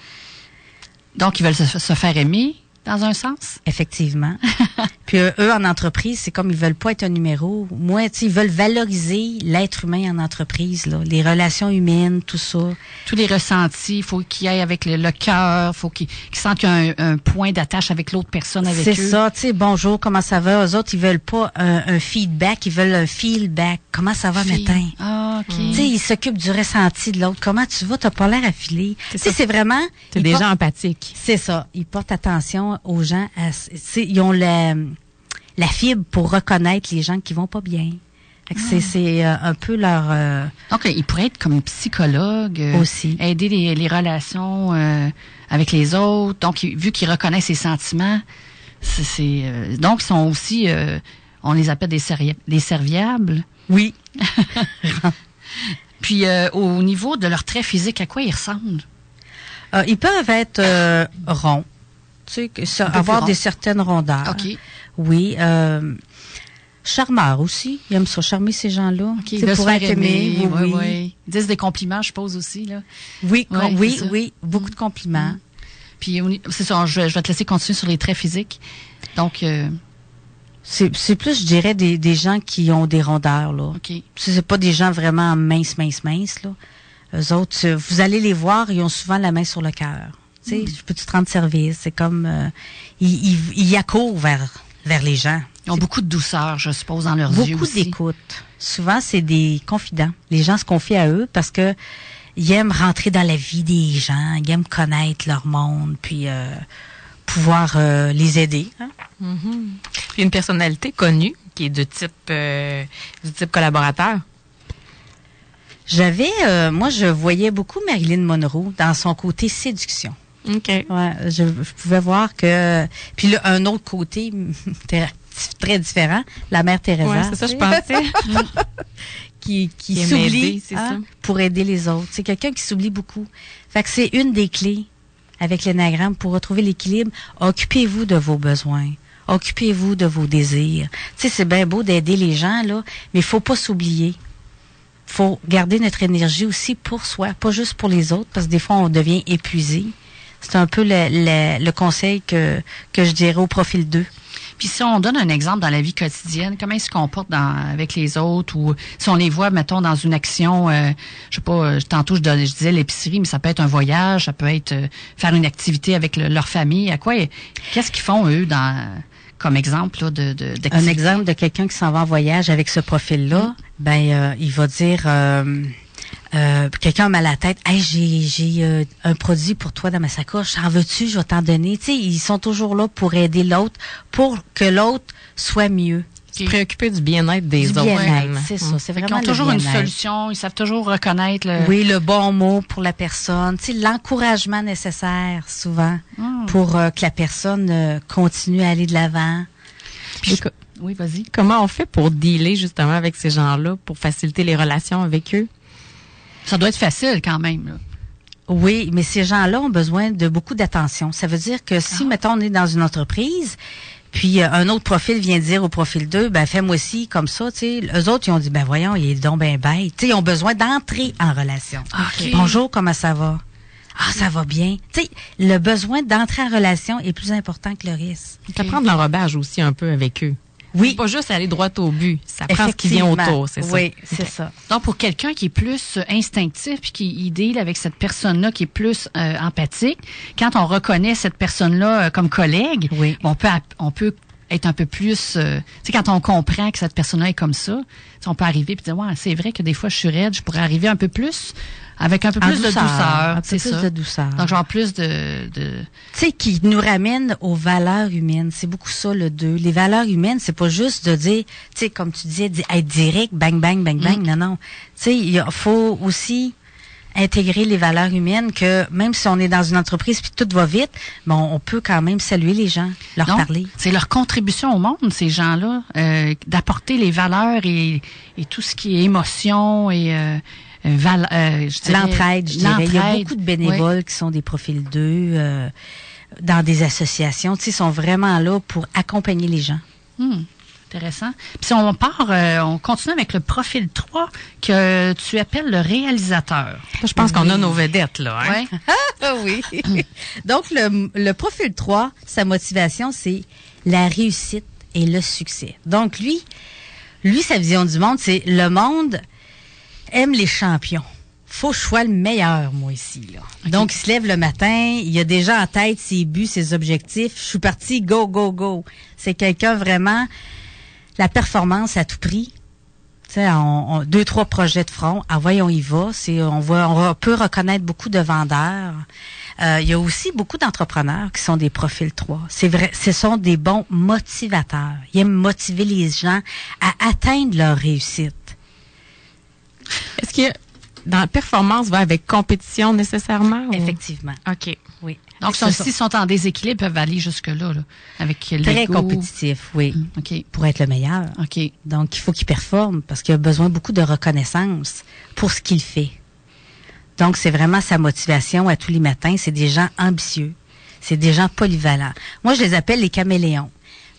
Donc, ils veulent se, se faire aimer. Dans un sens? Effectivement. Puis eux, en entreprise, c'est comme ils veulent pas être un numéro. Moi, tu sais, ils veulent valoriser l'être humain en entreprise, là, les relations humaines, tout ça. Tous les ressentis, il faut qu'ils aillent avec le, le cœur, faut qu'ils sentent qu'il y a un, un point d'attache avec l'autre personne avec eux. C'est ça, tu sais, bonjour, comment ça va? Eux autres, ils veulent pas un, un feedback, ils veulent un feedback. Comment ça va, Fille. matin? Ah, OK. Tu sais, ils s'occupent du ressenti de l'autre. Comment tu vas? T'as pas l'air affilé. Tu sais, c'est vraiment... Portent- gens empathiques. C'est ça. Ils portent attention aux gens. À, ils ont la, la fibre pour reconnaître les gens qui vont pas bien. Ah. c'est, c'est euh, un peu leur... euh, Donc, il pourrait être comme psychologue. euh, Aussi. Aider les, les relations euh, avec les autres. Donc, il- vu qu'ils reconnaissent ses sentiments, c'est... euh, donc, ils sont aussi... euh, on les appelle des, servi- des serviables. Oui. Puis, euh, au niveau de leur trait physique, à quoi ils ressemblent? Euh, ils peuvent être euh, ronds. Tu sais, ça- avoir des certaines rondeurs. OK. Oui. Euh, charmeurs aussi. Ils aiment ça, charmer ces gens-là. OK, Tu ils sais, veulent se pour être aimé. Oui, oui. ouais. Ils disent des compliments, je suppose, aussi, là. Oui, Ouais, oui, oui. Beaucoup de compliments. Puis, au ni- c'est ça, je, je vais te laisser continuer sur les traits physiques. Donc, euh, C'est, plus, je dirais, des, des gens qui ont des rondeurs, là. OK. C'est c'est pas des gens vraiment minces, minces, minces, là. Eux autres, euh, vous allez les voir, ils ont souvent la main sur le cœur. Tu sais, je peux-tu te rendre service? C'est comme, euh, ils, ils, ils accourent vers, vers les gens. Ils ont beaucoup de douceur, je suppose, dans leurs yeux Beaucoup d'écoute. Souvent, c'est des confidents. Les gens se confient à eux parce que ils aiment rentrer dans la vie des gens, ils aiment connaître leur monde, puis euh, pouvoir euh, les aider. hein. Puis une personnalité connue qui est de type euh, du type collaborateur? J'avais, euh, moi, je voyais beaucoup Marilyn Monroe dans son côté séduction. OK. Ouais, je, je pouvais voir que. Puis là, un autre côté très différent, la mère Teresa. C'est ça, je sais, pensais. qui, qui s'oublie hein, pour aider les autres. C'est quelqu'un qui s'oublie beaucoup. Fait que c'est une des clés avec l'énagramme pour retrouver l'équilibre. Occupez-vous de vos besoins. Occupez-vous de vos désirs. Tu sais, c'est bien beau d'aider les gens, là, mais il faut pas s'oublier. faut garder notre énergie aussi pour soi, pas juste pour les autres, parce que des fois, on devient épuisé. C'est un peu le, le, le conseil que, que je dirais au profil 2. Puis si on donne un exemple dans la vie quotidienne, comment ils se comportent dans, avec les autres ou si on les voit, mettons, dans une action, euh, je sais pas, euh, tantôt je, donnais- je disais l'épicerie, mais ça peut être un voyage, ça peut être euh, faire une activité avec le- leur famille. À quoi, qu'est-ce qu'ils font eux dans, comme exemple là, de, de Un exemple de quelqu'un qui s'en va en voyage avec ce profil-là, ben euh, il va dire euh, quelqu'un a mal à la tête, hey, j'ai j'ai euh, un produit pour toi dans ma sacoche, en veux-tu, je vais t'en donner. Tu sais, ils sont toujours là pour aider l'autre, pour que l'autre soit mieux. Se préoccuper du bien-être des Du autres. bien-être, c'est ça, Mm. c'est vraiment ont le toujours une solution, ils savent toujours reconnaître le. Oui, le bon mot pour la personne, tu sais, l'encouragement nécessaire souvent Hmm. pour euh, que la personne euh, continue à aller de l'avant. Puis Oui, vas-y. comment on fait pour dealer justement avec ces gens-là, pour faciliter les relations avec eux? Ça doit être facile quand même. Là. Oui, mais ces gens-là ont besoin de beaucoup d'attention. Ça veut dire que si, mettons, on est dans une entreprise, puis euh, un autre profil vient dire au profil 2, ben fais-moi aussi comme ça, tu sais. Eux autres, ils ont dit, ben voyons, il est donc ben bête. Tu sais, ils ont besoin d'entrer en relation. OK. Bonjour, comment ça va? Ah, ça va bien. Tu sais, le besoin d'entrer en relation est plus important que le risque. T'apprends de l'enrobage aussi un peu avec eux. Oui, Pas juste aller droit au but. Ça prend ce qui vient autour, c'est ça. Oui, c'est ça. Donc, pour quelqu'un qui est plus euh, instinctif puis qui deal avec cette personne-là qui est plus euh, empathique, quand on reconnaît cette personne-là euh, comme collègue, Oui. on peut on peut être un peu plus euh, tu sais quand on comprend que cette personne-là est comme ça, on peut arriver puis dire ouais, c'est vrai que des fois je suis raide, je pourrais arriver un peu plus avec un peu plus de douceur, un peu plus ça. de douceur. Donc genre plus de, de tu sais, qui nous ramène aux valeurs humaines. C'est beaucoup ça, le deux. Les valeurs humaines, c'est pas juste de dire, tu sais, comme tu disais, di- être direct, bang, bang, bang, bang. Non, non. Tu sais, il faut aussi intégrer les valeurs humaines que même si on est dans une entreprise puis tout va vite, bon, on peut quand même saluer les gens, leur Donc, parler. C'est leur contribution au monde, ces gens-là, euh, d'apporter les valeurs et, et tout ce qui est émotion et euh, val- euh, je dirais- L'entraide, je dirais. Il y a beaucoup de bénévoles qui sont des profils d'eux euh, dans des associations. Tu sais, ils sont vraiment là pour accompagner les gens. Hmm. Intéressant. Puis si on part, euh, on continue avec le profil 3 que tu appelles le réalisateur. Je pense qu'on a nos vedettes, là. Hein? Ouais. Ah oui. Donc, le, le profil 3, sa motivation, c'est la réussite et le succès. Donc, lui, lui, sa vision du monde, c'est le monde aime les champions. Faut que je sois le meilleur, moi, ici. Là. Donc, il se lève le matin, il a déjà en tête ses buts, ses objectifs. Je suis parti, go, go, go. C'est quelqu'un vraiment, la performance à tout prix. Tu sais, on, on- deux, trois projets de front. Ah, voyons, y va. C'est, on, voit, on peut reconnaître beaucoup de vendeurs. Euh, il y a aussi beaucoup d'entrepreneurs qui sont des profils 3. C'est vrai, ce sont des bons motivateurs. Ils aiment motiver les gens à atteindre leur réussite. Est-ce que dans la performance va avec compétition nécessairement? ou- Effectivement. OK. Oui. Donc, s'ils sont en déséquilibre, ils peuvent aller jusque-là, là, avec Très compétitif, oui. OK. Pour être le meilleur. OK. Donc, il faut qu'il performe parce qu'il a besoin beaucoup de reconnaissance pour ce qu'il fait. Donc, c'est vraiment sa motivation à tous les matins. C'est des gens ambitieux. C'est des gens polyvalents. Moi, je les appelle les caméléons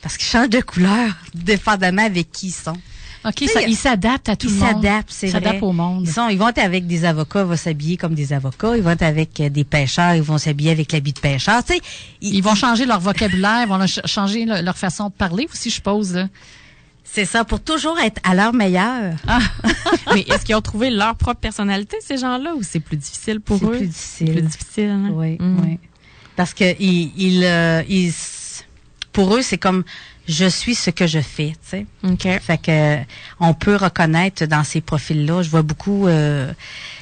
parce qu'ils changent de couleur dépendamment avec qui ils sont. OK, ça, ils s'adaptent à tout Ils le monde. s'adaptent, c'est Ils vrai. s'adaptent au monde. Ils, sont, ils vont être avec des avocats, ils vont s'habiller comme des avocats. Ils vont être avec euh, des pêcheurs, ils vont s'habiller avec l'habit de pêcheur. Tu sais, Ils vont changer leur vocabulaire, ils vont ch- changer le- leur façon de parler aussi, je suppose. Là. C'est ça, pour toujours être à leur meilleur. Ah, Mais est-ce qu'ils ont trouvé leur propre personnalité, ces gens-là, ou c'est plus difficile pour C'est eux? plus difficile. Plus difficile, hein? Oui, Mm. oui. Parce que ils, ils, euh, ils pour eux, c'est comme je suis ce que je fais, tu sais. Fait que euh, on peut reconnaître dans ces profils-là. Je vois beaucoup euh,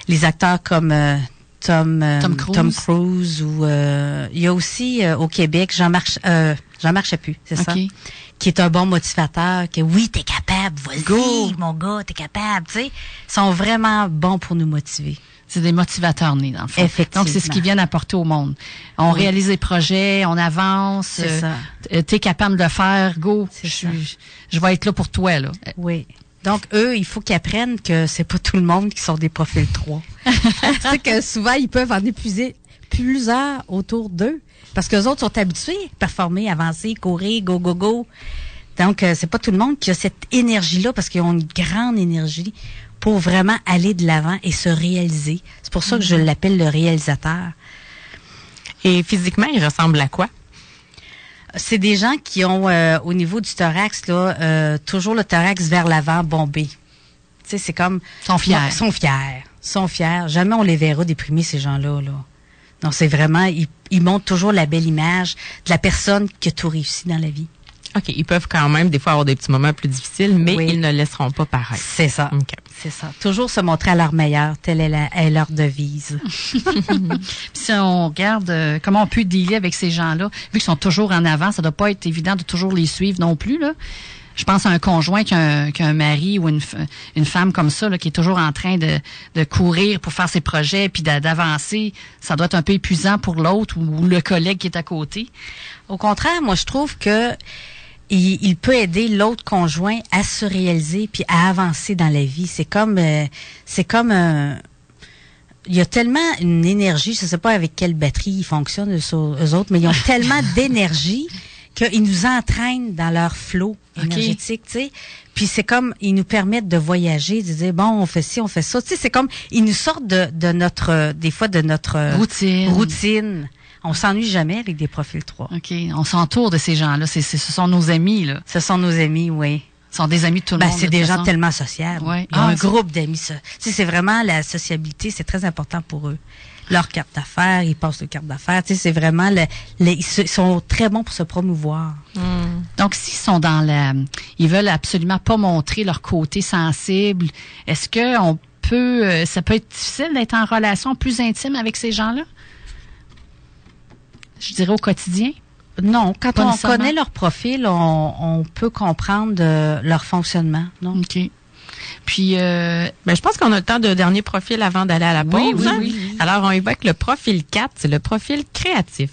les acteurs comme euh, Tom, euh, Tom Cruise. Cruise ou euh, il y a aussi euh, au Québec Jean-Marc euh, Jean-Marc Chaput, c'est ça, qui est un bon motivateur. Que oui, t'es capable, vas-y, mon gars, t'es capable, tu sais. Ils sont vraiment bons pour nous motiver. C'est des motivateurs nés, dans le fond. Effectivement. Donc, c'est ce qu'ils viennent apporter au monde. On Oui. réalise des projets, on avance. C'est euh, ça. t- T'es capable de le faire, go. C'est Je, je vais être là pour toi, là. Oui. Donc, eux, il faut qu'ils apprennent que c'est pas tout le monde qui sont des profils 3. tu sais que souvent, ils peuvent en épuiser plusieurs autour d'eux. Parce que les autres sont habitués à performer, avancer, courir, go, go, go. Donc, euh, c'est pas tout le monde qui a cette énergie-là parce qu'ils ont une grande énergie pour vraiment aller de l'avant et se réaliser. C'est pour ça que je l'appelle le réalisateur. Et physiquement, ils ressemblent à quoi? C'est des gens qui ont, euh, au niveau du thorax, là, euh, toujours le thorax vers l'avant bombé. Tu sais, c'est comme... Sont fiers. Ils sont fiers. Sont fiers. Jamais on les verra déprimés, ces gens-là. Là. Non, c'est vraiment... Ils, ils montrent toujours la belle image de la personne qui a tout réussi dans la vie. OK, ils peuvent quand même des fois avoir des petits moments plus difficiles, mais Oui. ils ne laisseront pas paraître. C'est ça. OK. C'est ça. Toujours se montrer à leur meilleur. Telle est, la- est leur devise. Si on regarde euh, comment on peut dealer avec ces gens-là, vu qu'ils sont toujours en avant, ça doit pas être évident de toujours les suivre non plus. Là. Je pense à un conjoint qui a un, qui a un mari ou une, f- une femme comme ça, là, qui est toujours en train de, de courir pour faire ses projets puis d'a- d'avancer. Ça doit être un peu épuisant pour l'autre ou, le collègue qui est à côté. Au contraire, moi, je trouve que il, il peut aider l'autre conjoint à se réaliser puis à avancer dans la vie. C'est comme, euh, c'est comme un, il y a tellement une énergie, je sais pas avec quelle batterie ils fonctionnent eux, au- eux autres, mais ils ont tellement d'énergie qu'ils nous entraînent dans leur flot énergétique, tu sais. Puis c'est comme ils nous permettent de voyager, de dire bon, on fait ci, on fait ça. Tu sais, c'est comme ils nous sortent de, de notre, euh, des fois de notre euh, Routine. routine. On s'ennuie jamais avec des profils 3. OK. On s'entoure de ces gens-là. C'est, c'est- ce sont nos amis, là. Ce sont nos amis, oui. Ce sont des amis de tout le Ben, monde. c'est de des gens tellement sociables. Ouais. Ils ont Ah, un groupe d'amis. ça. Tu sais, c'est vraiment la sociabilité, c'est très important pour eux. Leur carte d'affaires, ils passent leur carte d'affaires. Tu sais, c'est vraiment le, le- ils sont très bons pour se promouvoir. Donc, s'ils sont dans la, ils veulent absolument pas montrer leur côté sensible, est-ce que on peut, euh, ça peut être difficile d'être en relation plus intime avec ces gens-là? Je dirais au quotidien? Non, quand Pas on connaît leur profil, on, on peut comprendre euh, leur fonctionnement. Non? OK. Puis, euh, Ben, je pense qu'on a le temps de dernier profil avant d'aller à la pause. Oui, oui, hein? oui. Alors, on évoque le profil 4, c'est le profil créatif.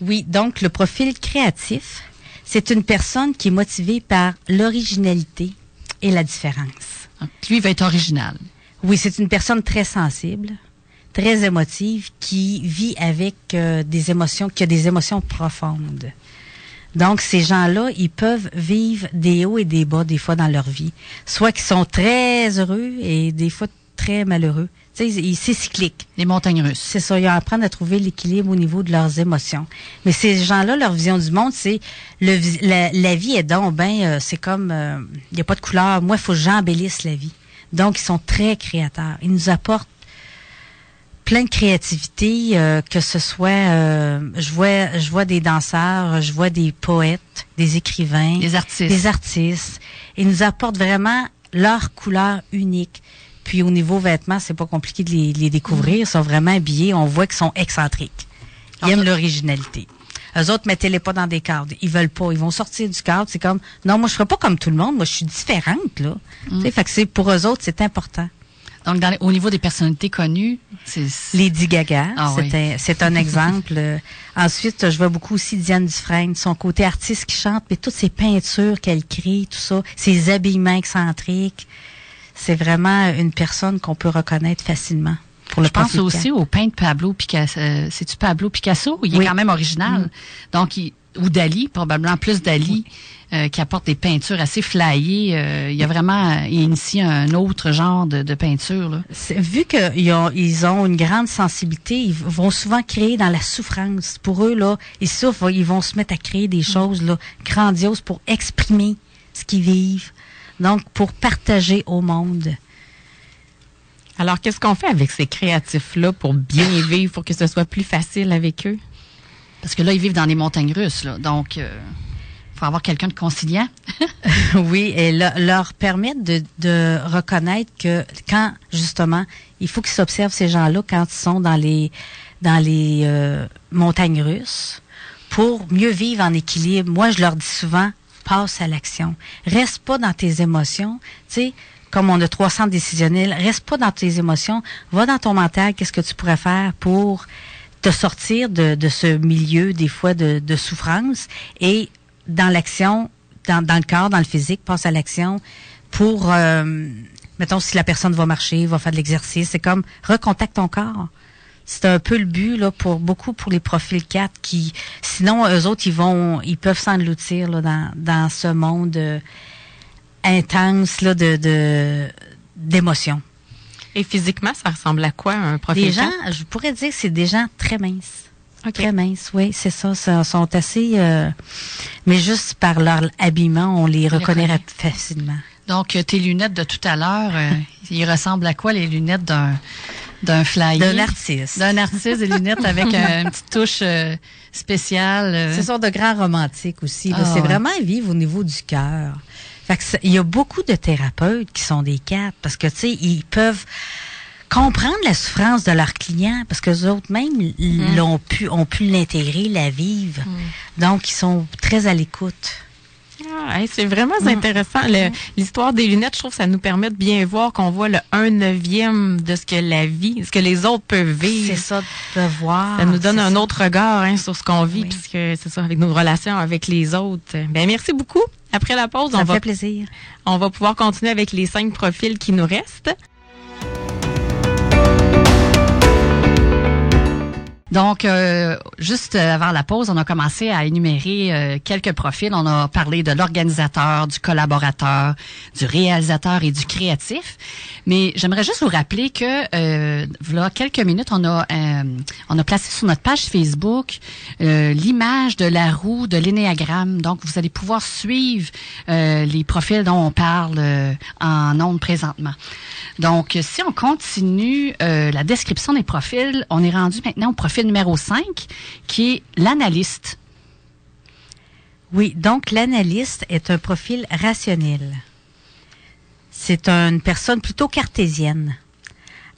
Oui, donc le profil créatif, c'est une personne qui est motivée par l'originalité et la différence. lui, il va être original. Oui, c'est une personne très sensible, très émotive, qui vit avec euh, des émotions, qui a des émotions profondes. Donc, ces gens-là, ils peuvent vivre des hauts et des bas des fois dans leur vie. Soit qu'ils sont très heureux et des fois très malheureux. Tu sais, c'est cyclique. Les montagnes russes. C'est ça, ils apprennent à trouver l'équilibre au niveau de leurs émotions. Mais ces gens-là, leur vision du monde, c'est le la, la, vie est donc ben, euh, c'est comme il euh, n'y a pas de couleur. Moi, il faut que j'embellisse la vie. Donc, ils sont très créateurs. Ils nous apportent plein de créativité, euh, que ce soit, euh, je vois, je vois des danseurs, je vois des poètes, des écrivains, des artistes, des artistes. Ils nous apportent vraiment leur couleur unique. Puis au niveau vêtements, c'est pas compliqué de les, les découvrir. Ils sont vraiment habillés. On voit qu'ils sont excentriques. Ils aiment l'originalité. Eux autres, mettez-les pas dans des cadres. Ils veulent pas. Ils vont sortir du cadre. C'est comme, non, moi, je ferai pas comme tout le monde. Moi, je suis différente, là. Mm. Fait que c'est, pour eux autres, c'est important. Donc, dans au niveau des personnalités connues, c'est... Lady Gaga, ah c'est un, exemple. Ensuite, je vois beaucoup aussi Diane Dufresne, son côté artiste qui chante, mais toutes ses peintures qu'elle crée, tout ça, ses habillements excentriques. C'est vraiment une personne qu'on peut reconnaître facilement. Pour le je pense aussi au peintre Pablo Picasso. Euh, c'est-tu Pablo Picasso? Il est quand même original. Mm. Donc, il, ou Dali, probablement plus Dali. Euh, qui apporte des peintures assez flyées. Euh, il y a vraiment euh, initié un autre genre de, de peinture. Là. Vu qu'ils ont, ils ont une grande sensibilité, ils vont souvent créer dans la souffrance. Pour eux, là, ils souffrent, ils vont se mettre à créer des choses là, grandioses pour exprimer ce qu'ils vivent. Donc, pour partager au monde. Alors, qu'est-ce qu'on fait avec ces créatifs-là pour bien vivre, pour que ce soit plus facile avec eux? Parce que là, ils vivent dans les montagnes russes, là. Donc, faut avoir quelqu'un de conciliant. oui, et leur permettre de, de, reconnaître que quand justement, il faut qu'ils s'observent ces gens-là quand ils sont dans les dans les euh, montagnes russes pour mieux vivre en équilibre. Moi, je leur dis souvent passe à l'action. Reste pas dans tes émotions, tu sais. Comme on a 300 décisionnels, reste pas dans tes émotions, va dans ton mental, qu'est-ce que tu pourrais faire pour te sortir de, de ce milieu des fois de, de souffrance et dans l'action, dans, dans, le corps, dans le physique, passe à l'action pour, euh, mettons, si la personne va marcher, va faire de l'exercice, c'est comme recontacte ton corps. C'est un peu le but là pour beaucoup pour les profils 4 qui sinon eux autres ils vont ils peuvent s'engloutir là dans dans ce monde euh, intense là de de d'émotions. Et physiquement, ça ressemble à quoi un profil Des gens, je pourrais dire c'est des gens très minces. Très minces, oui, c'est ça. Ils sont assez... Euh, mais juste par leur habillement, on les reconnaît facilement. Donc, euh, tes lunettes de tout à l'heure, euh, ils ressemblent à quoi les lunettes d'un d'un flyer? D'un artiste. D'un artiste, des lunettes avec une petite touche spéciale. Ce sont de grands romantiques aussi. Ah, c'est vraiment vivre au niveau du cœur. il y a beaucoup de thérapeutes qui sont des quatre parce que, tu sais, ils peuvent comprendre la souffrance de leurs clients parce que les autres même mm. l'ont pu ont pu l'intégrer, la vivre. Mm. Donc ils sont très à l'écoute. Ah, c'est vraiment mm. intéressant. L'histoire des lunettes, je trouve que ça nous permet de bien voir qu'on voit le 1 neuvième de ce que la vie, ce que les autres peuvent vivre. C'est ça, de voir. Ça nous donne un autre regard hein, sur ce qu'on vit, puisque c'est ça, avec nos relations avec les autres. Ben merci beaucoup. Après la pause, ça on fait plaisir. On va pouvoir continuer avec les cinq profils qui nous restent. Donc, euh, juste avant la pause, on a commencé à énumérer euh, quelques profils. On a parlé de l'organisateur, du collaborateur, du réalisateur et du créatif. Mais j'aimerais juste vous rappeler que, euh, voilà quelques minutes, on a euh, on a placé sur notre page Facebook l'image de la roue de l'énéagramme. Donc, vous allez pouvoir suivre les profils dont on parle en ondes présentement. Donc, si on continue la description des profils, on est rendu maintenant au profil numéro 5, qui est l'analyste. Oui, donc l'analyste est un profil rationnel. C'est une personne plutôt cartésienne.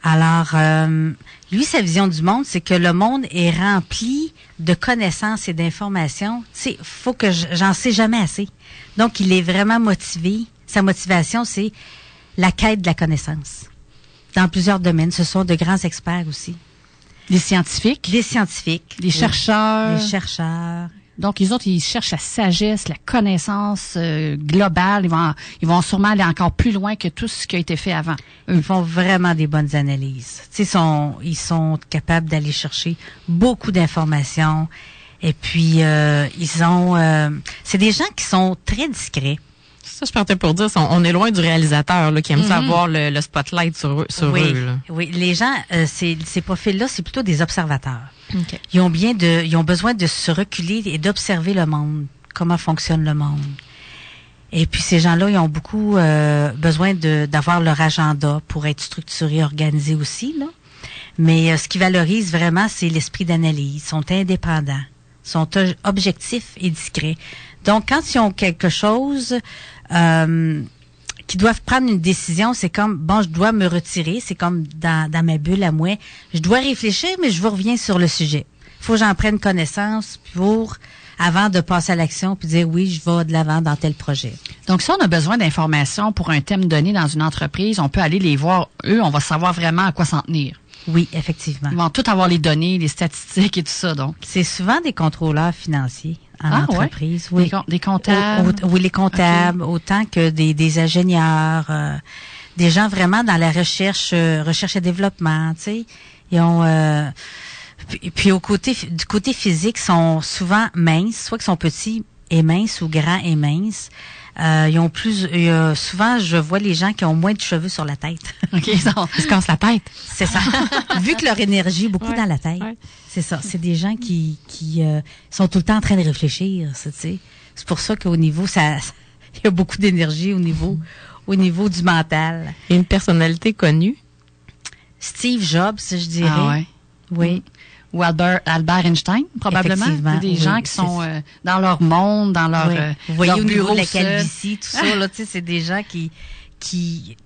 Alors, euh, lui, sa vision du monde, c'est que le monde est rempli de connaissances et d'informations. Tu sais, faut que j'en sais jamais assez. Donc, il est vraiment motivé. Sa motivation, c'est la quête de la connaissance. Dans plusieurs domaines. Ce sont de grands experts aussi. Les scientifiques. Les scientifiques. Les chercheurs. Les chercheurs. Donc, les autres, ils cherchent la sagesse, la connaissance euh, globale. Ils vont, ils vont sûrement aller encore plus loin que tout ce qui a été fait avant. Ils font vraiment des bonnes analyses. ils sont, ils sont capables d'aller chercher beaucoup d'informations Et puis, euh, ils ont... euh, c'est des gens qui sont très discrets. Ça, je partais pour dire, on, est loin du réalisateur là, qui aime ça Mhm. avoir le, le spotlight sur, oui, eux. Là. oui, les gens, euh, ces, profils-là, c'est plutôt des observateurs. Ils ont bien de, ils ont besoin de se reculer et d'observer le monde, comment fonctionne le monde. Et puis ces gens-là, ils ont beaucoup euh, besoin d'avoir leur agenda pour être structurés, organisés aussi là. Mais euh, ce qui valorise vraiment, c'est l'esprit d'analyse. Ils sont indépendants, sont objectifs et discrets. Donc quand ils ont quelque chose euh, qui doivent prendre une décision, c'est comme bon, je dois me retirer, c'est comme dans, dans ma bulle à moi, je dois réfléchir, mais je vous reviens sur le sujet. Il faut que j'en prenne connaissance pour avant de passer à l'action puis dire oui, je vais de l'avant dans tel projet. Donc, si on a besoin d'informations pour un thème donné dans une entreprise, on peut aller les voir. Eux, on va savoir vraiment à quoi s'en tenir. Oui, effectivement. Ils vont tout avoir les données, les statistiques et tout ça, donc. C'est souvent des contrôleurs financiers en Ah, entreprise. Oui. des comptables. Au- au- oui, les comptables, autant que des, des ingénieurs, euh, des gens vraiment dans la recherche, euh, recherche et développement, tu sais. Ils ont euh, puis, puis au côté du côté physique, sont souvent minces, soit qu'ils sont petits et minces ou grands et minces. Euh, ils ont plus, euh, souvent je vois les gens qui ont moins de cheveux sur la tête. OK, ils sont- Ils se cassent la tête. C'est ça. Vu que leur énergie est beaucoup Ouais, dans la tête. ouais. C'est ça. C'est des gens qui, qui euh, sont tout le temps en train de réfléchir. C'est pour ça qu'au niveau, ça, il y a beaucoup d'énergie au niveau, au niveau du mental. Et une personnalité connue? Steve Jobs, je dirais. Ah ouais. Oui. Ou Albert, Albert Einstein, probablement. Des oui, gens qui sont euh, dans leur monde, dans leur, Oui. euh, Vous voyez leur au bureau de la calvitie, tout ça, là, tu sais, c'est des gens qui, qui,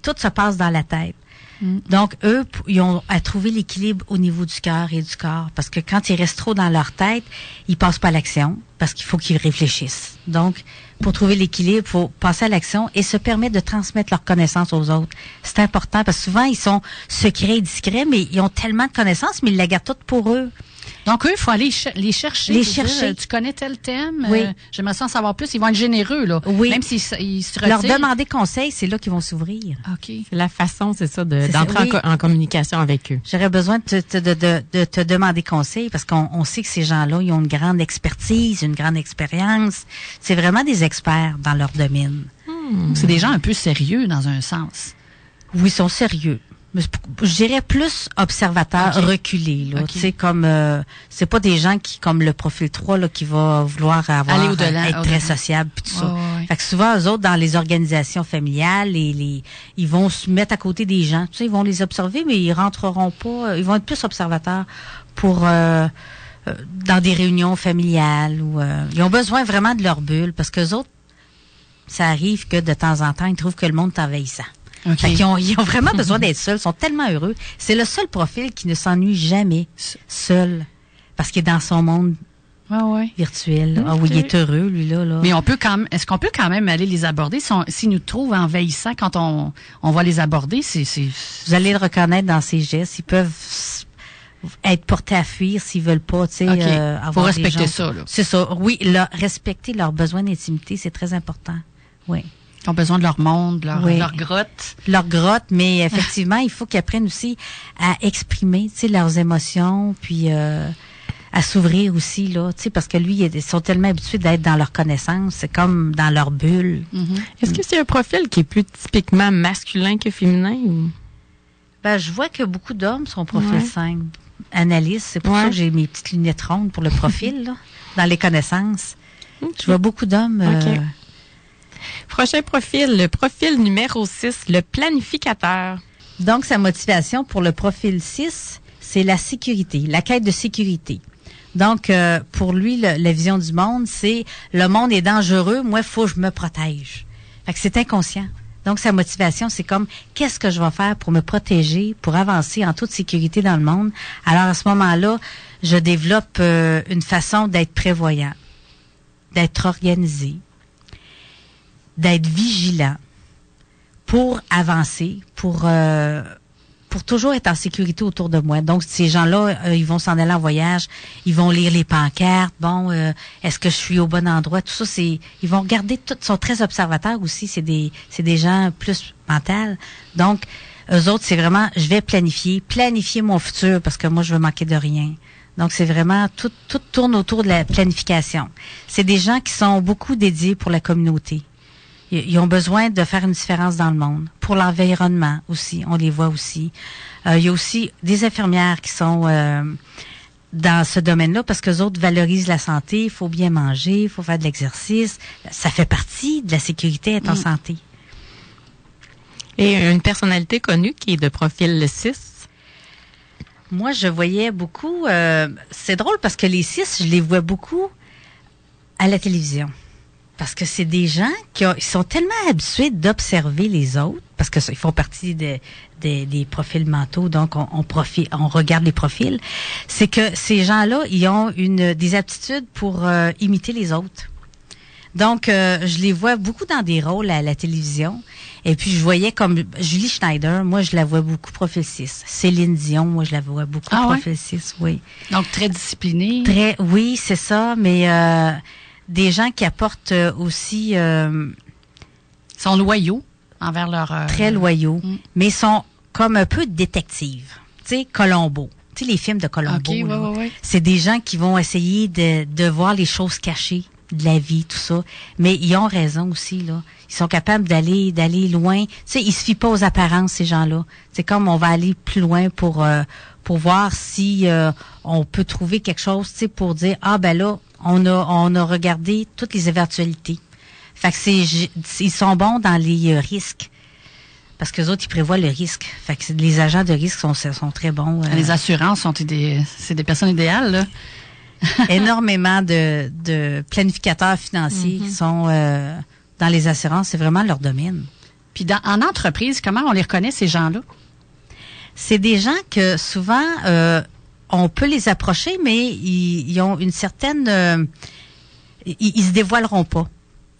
tout se passe dans la tête. Mm. Donc, eux, ils ont à trouver l'équilibre au niveau du cœur et du corps. Parce que quand ils restent trop dans leur tête, ils passent pas à l'action. Parce qu'il faut qu'ils réfléchissent. Donc, pour trouver l'équilibre, il faut passer à l'action et se permettre de transmettre leurs connaissances aux autres. C'est important parce que souvent, ils sont secrets et discrets, mais ils ont tellement de connaissances, mais ils la gardent toutes pour eux. Donc, eux, il faut aller ch- les chercher. Les dire, chercher. euh, tu connais tel thème? Oui. euh, J'aimerais ça en savoir plus. Ils vont être généreux, là. Oui. Même s'ils se- ils se Leur retirent. demander conseil, c'est là qu'ils vont s'ouvrir. OK. C'est la façon, c'est ça, d'entrer en oui. co- en, communication avec eux. J'aurais besoin de te, te- de, de- de te demander conseil parce qu'on on sait que ces gens-là, ils ont une grande expertise, une grande expérience. C'est vraiment des experts dans leur domaine. C'est des gens un peu sérieux, dans un sens. Oui, ils sont sérieux. Je dirais plus observateurs Ok. reculés. Là. Tu sais, comme euh, c'est pas des gens qui, comme le profil 3, là, qui va vouloir avoir Aller au-delà, euh, être au-delà. très sociable puis tout ça. Fait que souvent, eux autres, dans les organisations familiales, les, les, ils vont se mettre à côté des gens. Tu sais, ils vont les observer, mais ils rentreront pas. euh, Ils vont être plus observateurs pour euh, euh, dans des réunions familiales ou euh, ils ont besoin vraiment de leur bulle parce que autres, ça arrive que de temps en temps, ils trouvent que le monde est envahissant. OK. Fait qu'ils ont, ils ont vraiment besoin d'être seuls, ils sont tellement heureux. C'est le seul profil qui ne s'ennuie jamais seul parce qu'il est dans son monde Ouais, ouais. virtuel. Ah oui, il est heureux, lui, là. là. Mais on peut quand même, est-ce qu'on peut quand même aller les aborder? Si s'ils nous trouvent envahissants quand on, on va les aborder? C'est, c'est, Vous allez le reconnaître dans ses gestes. Ils peuvent être portés à fuir s'ils veulent pas, tu sais. OK. euh, Faut respecter gens- ça, là. C'est ça. Oui, leur- respecter leurs besoins d'intimité, c'est très important. Oui. Ils ont besoin de leur monde, leur, Oui. leur grotte. Leur grotte, mais effectivement, il faut qu'ils apprennent aussi à exprimer, tu sais, leurs émotions, puis euh, à s'ouvrir aussi, là, tu sais, parce que lui, ils sont tellement habitués d'être dans leur connaissance, c'est comme dans leur bulle. Mhm. Est-ce que c'est un profil qui est plus typiquement masculin que féminin? Ou... Ben, je vois que beaucoup d'hommes sont profil Ouais. 5 analystes. C'est pour Ouais. ça que j'ai mes petites lunettes rondes pour le profil, là, dans les connaissances. Je vois beaucoup d'hommes. Ok. euh, Prochain profil, le profil numéro 6, le planificateur. donc, sa motivation pour le profil 6, c'est la sécurité, la quête de sécurité. Donc, euh, pour lui, la vision du monde, c'est le monde est dangereux, moi, il faut que je me protège. Fait que c'est inconscient. Donc, sa motivation, c'est comme, qu'est-ce que je vais faire pour me protéger, pour avancer en toute sécurité dans le monde? Alors, à ce moment-là, je développe euh, une façon d'être prévoyant, d'être organisé, d'être vigilant pour avancer, pour euh, pour toujours être en sécurité autour de moi. Donc ces gens-là, euh, ils vont s'en aller en voyage, ils vont lire les pancartes. Bon, euh, est-ce que je suis au bon endroit? Tout ça, c'est ils vont regarder. Tout, sont très observateurs aussi. C'est des c'est des gens plus mentales. Donc eux autres, c'est vraiment, je vais planifier, planifier mon futur parce que moi, je veux manquer de rien. Donc, c'est vraiment, tout, tout tourne autour de la planification. C'est des gens qui sont beaucoup dédiés pour la communauté. Ils ont besoin de faire une différence dans le monde. Pour l'environnement aussi, on les voit aussi. Euh, il y a aussi des infirmières qui sont euh, dans ce domaine-là parce que autres valorisent la santé. Il faut bien manger, il faut faire de l'exercice. Ça fait partie de la sécurité être en Mm. santé. Et une personnalité connue qui est de profil 6. Moi, je voyais beaucoup. euh, c'est drôle parce que les six, je les vois beaucoup à la télévision. Parce que c'est des gens qui ont- ils sont tellement habitués d'observer les autres, parce que ça, ils font partie de- des- des profils mentaux, donc on, on, profi- on regarde les profils. C'est que ces gens-là, ils ont une des aptitudes pour euh, imiter les autres. Donc, euh, je les vois beaucoup dans des rôles à la télévision. Et puis, je voyais comme Julie Schneider, moi, je la vois beaucoup profil 6. Céline Dion, moi, je la vois beaucoup Ah ouais? profil 6, oui. Donc, très discipliné. Très, oui, c'est ça, mais euh, des gens qui apportent euh, aussi euh, sont loyaux envers leur... euh, très loyaux, Mm. mais sont comme un peu détectives. Tu sais, Colombo. Tu sais, les films de Colombo. OK, ouais, là. ouais, ouais. C'est des gens qui vont essayer de, de voir les choses cachées de la vie, tout ça. Mais ils ont raison aussi, là. Ils sont capables d'aller d'aller loin. Tu sais, ils se fient pas aux apparences, ces gens-là. C'est comme on va aller plus loin pour euh, pour voir si euh, on peut trouver quelque chose, tu sais, pour dire ah ben là, on a on a regardé toutes les éventualités. Fait que c'est j- ils sont bons dans les euh, risques. Parce que les autres, ils prévoient le risque. Fait que les agents de risque sont, sont très bons. euh, Les assurances sont des, c'est des personnes idéales, là. énormément de, de planificateurs financiers qui sont euh, dans les assurances. C'est vraiment leur domaine. Puis dans, en entreprise, comment on les reconnaît, ces gens-là? C'est des gens que souvent, euh, on peut les approcher, mais ils, ils ont une certaine... euh, ils, ils se dévoileront pas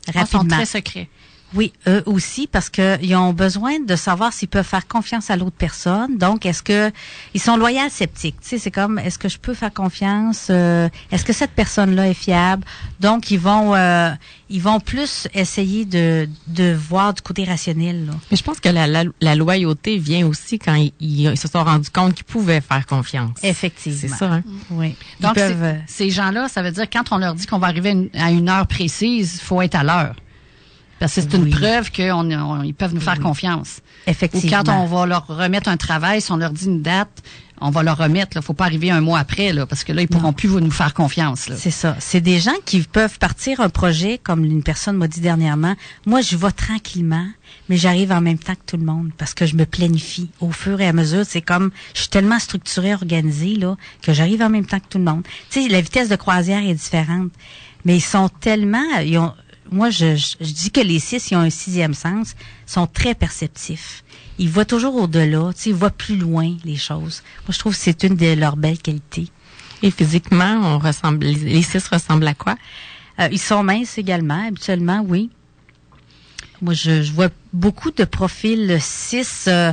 Ah, Ils sont rapidement. très secrets. Oui, eux aussi, parce qu'ils ont besoin de savoir s'ils peuvent faire confiance à l'autre personne. Donc, est-ce que ils sont loyaux, sceptiques? Tu sais, c'est comme, est-ce que je peux faire confiance euh, Est-ce que cette personne-là est fiable? Donc, ils vont, euh, ils vont plus essayer de, de voir du côté rationnel. Là. Mais je pense que la, la, la loyauté vient aussi quand ils, se sont rendus compte qu'ils pouvaient faire confiance. Effectivement. C'est ça, hein? Oui. Ils Donc, peuvent, euh, ces gens-là, ça veut dire quand on leur dit qu'on va arriver à une- à une heure précise, il faut être à l'heure. Parce que c'est une Oui. preuve qu'ils peuvent nous faire confiance. Ou effectivement. quand on va leur remettre un travail, si on leur dit une date, on va leur remettre. Il faut pas arriver un mois après, là, parce que là, ils pourront plus vous- nous faire confiance. Là. C'est ça. C'est des gens qui peuvent partir un projet, comme une personne m'a dit dernièrement. Moi, je vais tranquillement, mais j'arrive en même temps que tout le monde parce que je me planifie au fur et à mesure. C'est comme, je suis tellement structurée, organisée, là, que j'arrive en même temps que tout le monde. Tu sais, la vitesse de croisière est différente, mais ils sont tellement, ils ont, moi, je, je, je dis que les six, ils ont un sixième sens, sont très perceptifs. Ils voient toujours au-delà, tu sais, ils voient plus loin les choses. Moi, je trouve que c'est une de leurs belles qualités. Et physiquement, on ressemble, les, six ressemblent à quoi? Euh, ils sont minces également, habituellement, oui. Moi, je, je vois beaucoup de profils 6 euh,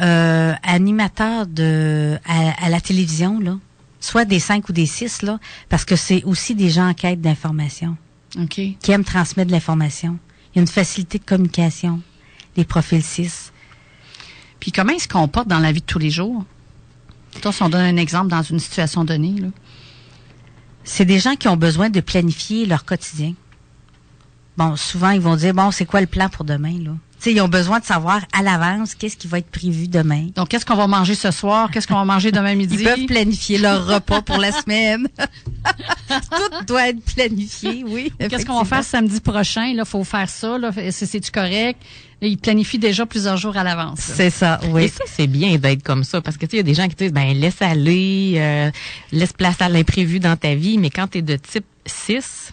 euh, animateurs de à, à la télévision, là. Soit des 5 ou des 6, là, parce que c'est aussi des gens en quête d'information, Qui aiment transmettre de l'information. Il y a une facilité de communication, les profils 6. Puis comment ils se comportent dans la vie de tous les jours? Toi, si on donne un exemple dans une situation donnée, là. C'est des gens qui ont besoin de planifier leur quotidien. Bon, souvent, ils vont dire, bon, c'est quoi le plan pour demain, là? Ils ont besoin de savoir à l'avance qu'est-ce qui va être prévu demain. Donc, qu'est-ce qu'on va manger ce soir? Qu'est-ce qu'on va manger demain midi? Ils peuvent planifier leur repas pour la semaine. Tout doit être planifié, oui. Qu'est-ce qu'on va faire samedi prochain? Là, faut faire ça. C'est-tu correct? Là, ils planifient déjà plusieurs jours à l'avance. C'est ça, Et oui. ça, c'est bien d'être comme ça parce que tu sais, il y a des gens qui disent ben laisse aller, euh, laisse place à l'imprévu dans ta vie, mais quand tu es de type 6,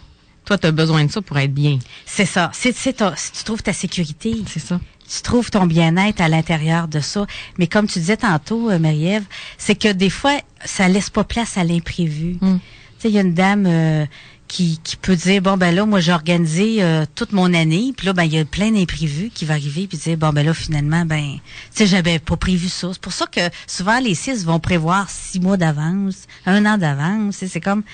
toi tu as besoin de ça pour être bien. C'est ça. C'est, c'est ta- si tu trouves ta sécurité, C'est ça. tu trouves ton bien-être à l'intérieur de ça. Mais comme tu disais tantôt, euh, Marie-Ève, c'est que des fois, ça laisse pas place à l'imprévu. Mm. Tu sais, il y a une dame euh, qui, qui peut dire, bon, ben là, moi, j'ai organisé euh, toute mon année, puis là, ben, il y a plein d'imprévus qui va arriver, puis dire, bon, ben là, finalement, ben, tu sais, j'avais pas prévu ça. C'est pour ça que souvent, les six vont prévoir six mois d'avance, un an d'avance. Tu sais, C'est comme,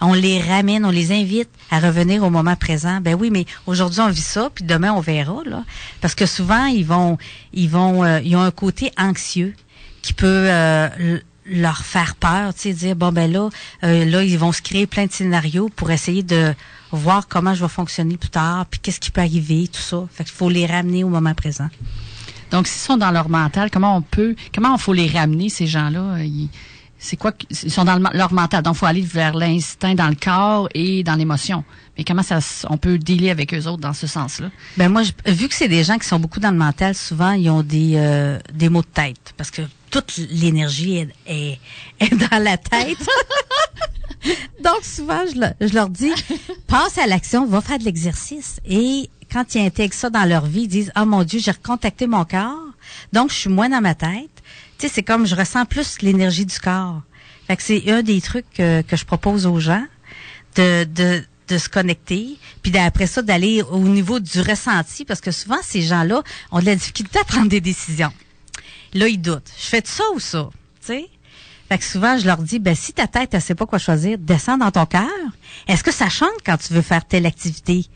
on les ramène, on les invite à revenir au moment présent. Ben oui, mais aujourd'hui on vit ça, puis demain on verra là, parce que souvent ils vont, ils vont, euh, ils ont un côté anxieux qui peut euh, leur faire peur, tu sais, dire bon ben là, euh, là ils vont se créer plein de scénarios pour essayer de voir comment je vais fonctionner plus tard, puis qu'est-ce qui peut arriver, tout ça. Fait faut les ramener au moment présent. Donc, s'ils sont dans leur mental, comment on peut, comment on faut les ramener ces gens-là? C'est quoi Ils sont dans le- leur mental, donc il faut aller vers l'instinct dans le corps et dans l'émotion. Mais comment ça, on peut dealer avec eux autres dans ce sens-là? Ben moi, je- vu que c'est des gens qui sont beaucoup dans le mental, souvent ils ont des euh, des maux de tête parce que toute l'énergie est, est, est dans la tête. Donc souvent, je, le- je leur dis, passe à l'action, va faire de l'exercice. Et quand ils intègrent ça dans leur vie, ils disent, oh mon Dieu, j'ai recontacté mon corps, donc je suis moins dans ma tête. C'est comme je ressens plus l'énergie du corps. Fait que c'est un des trucs que, je propose aux gens de, de, se connecter, puis après ça, d'aller au niveau du ressenti, parce que souvent, ces gens-là ont de la difficulté à prendre des décisions. Là, ils doutent. Je fais de ça ou ça? Tu sais? Fait que souvent, je leur dis, ben, si ta tête, elle sait pas quoi choisir, descends dans ton cœur. Est-ce que ça chante quand tu veux faire telle activité?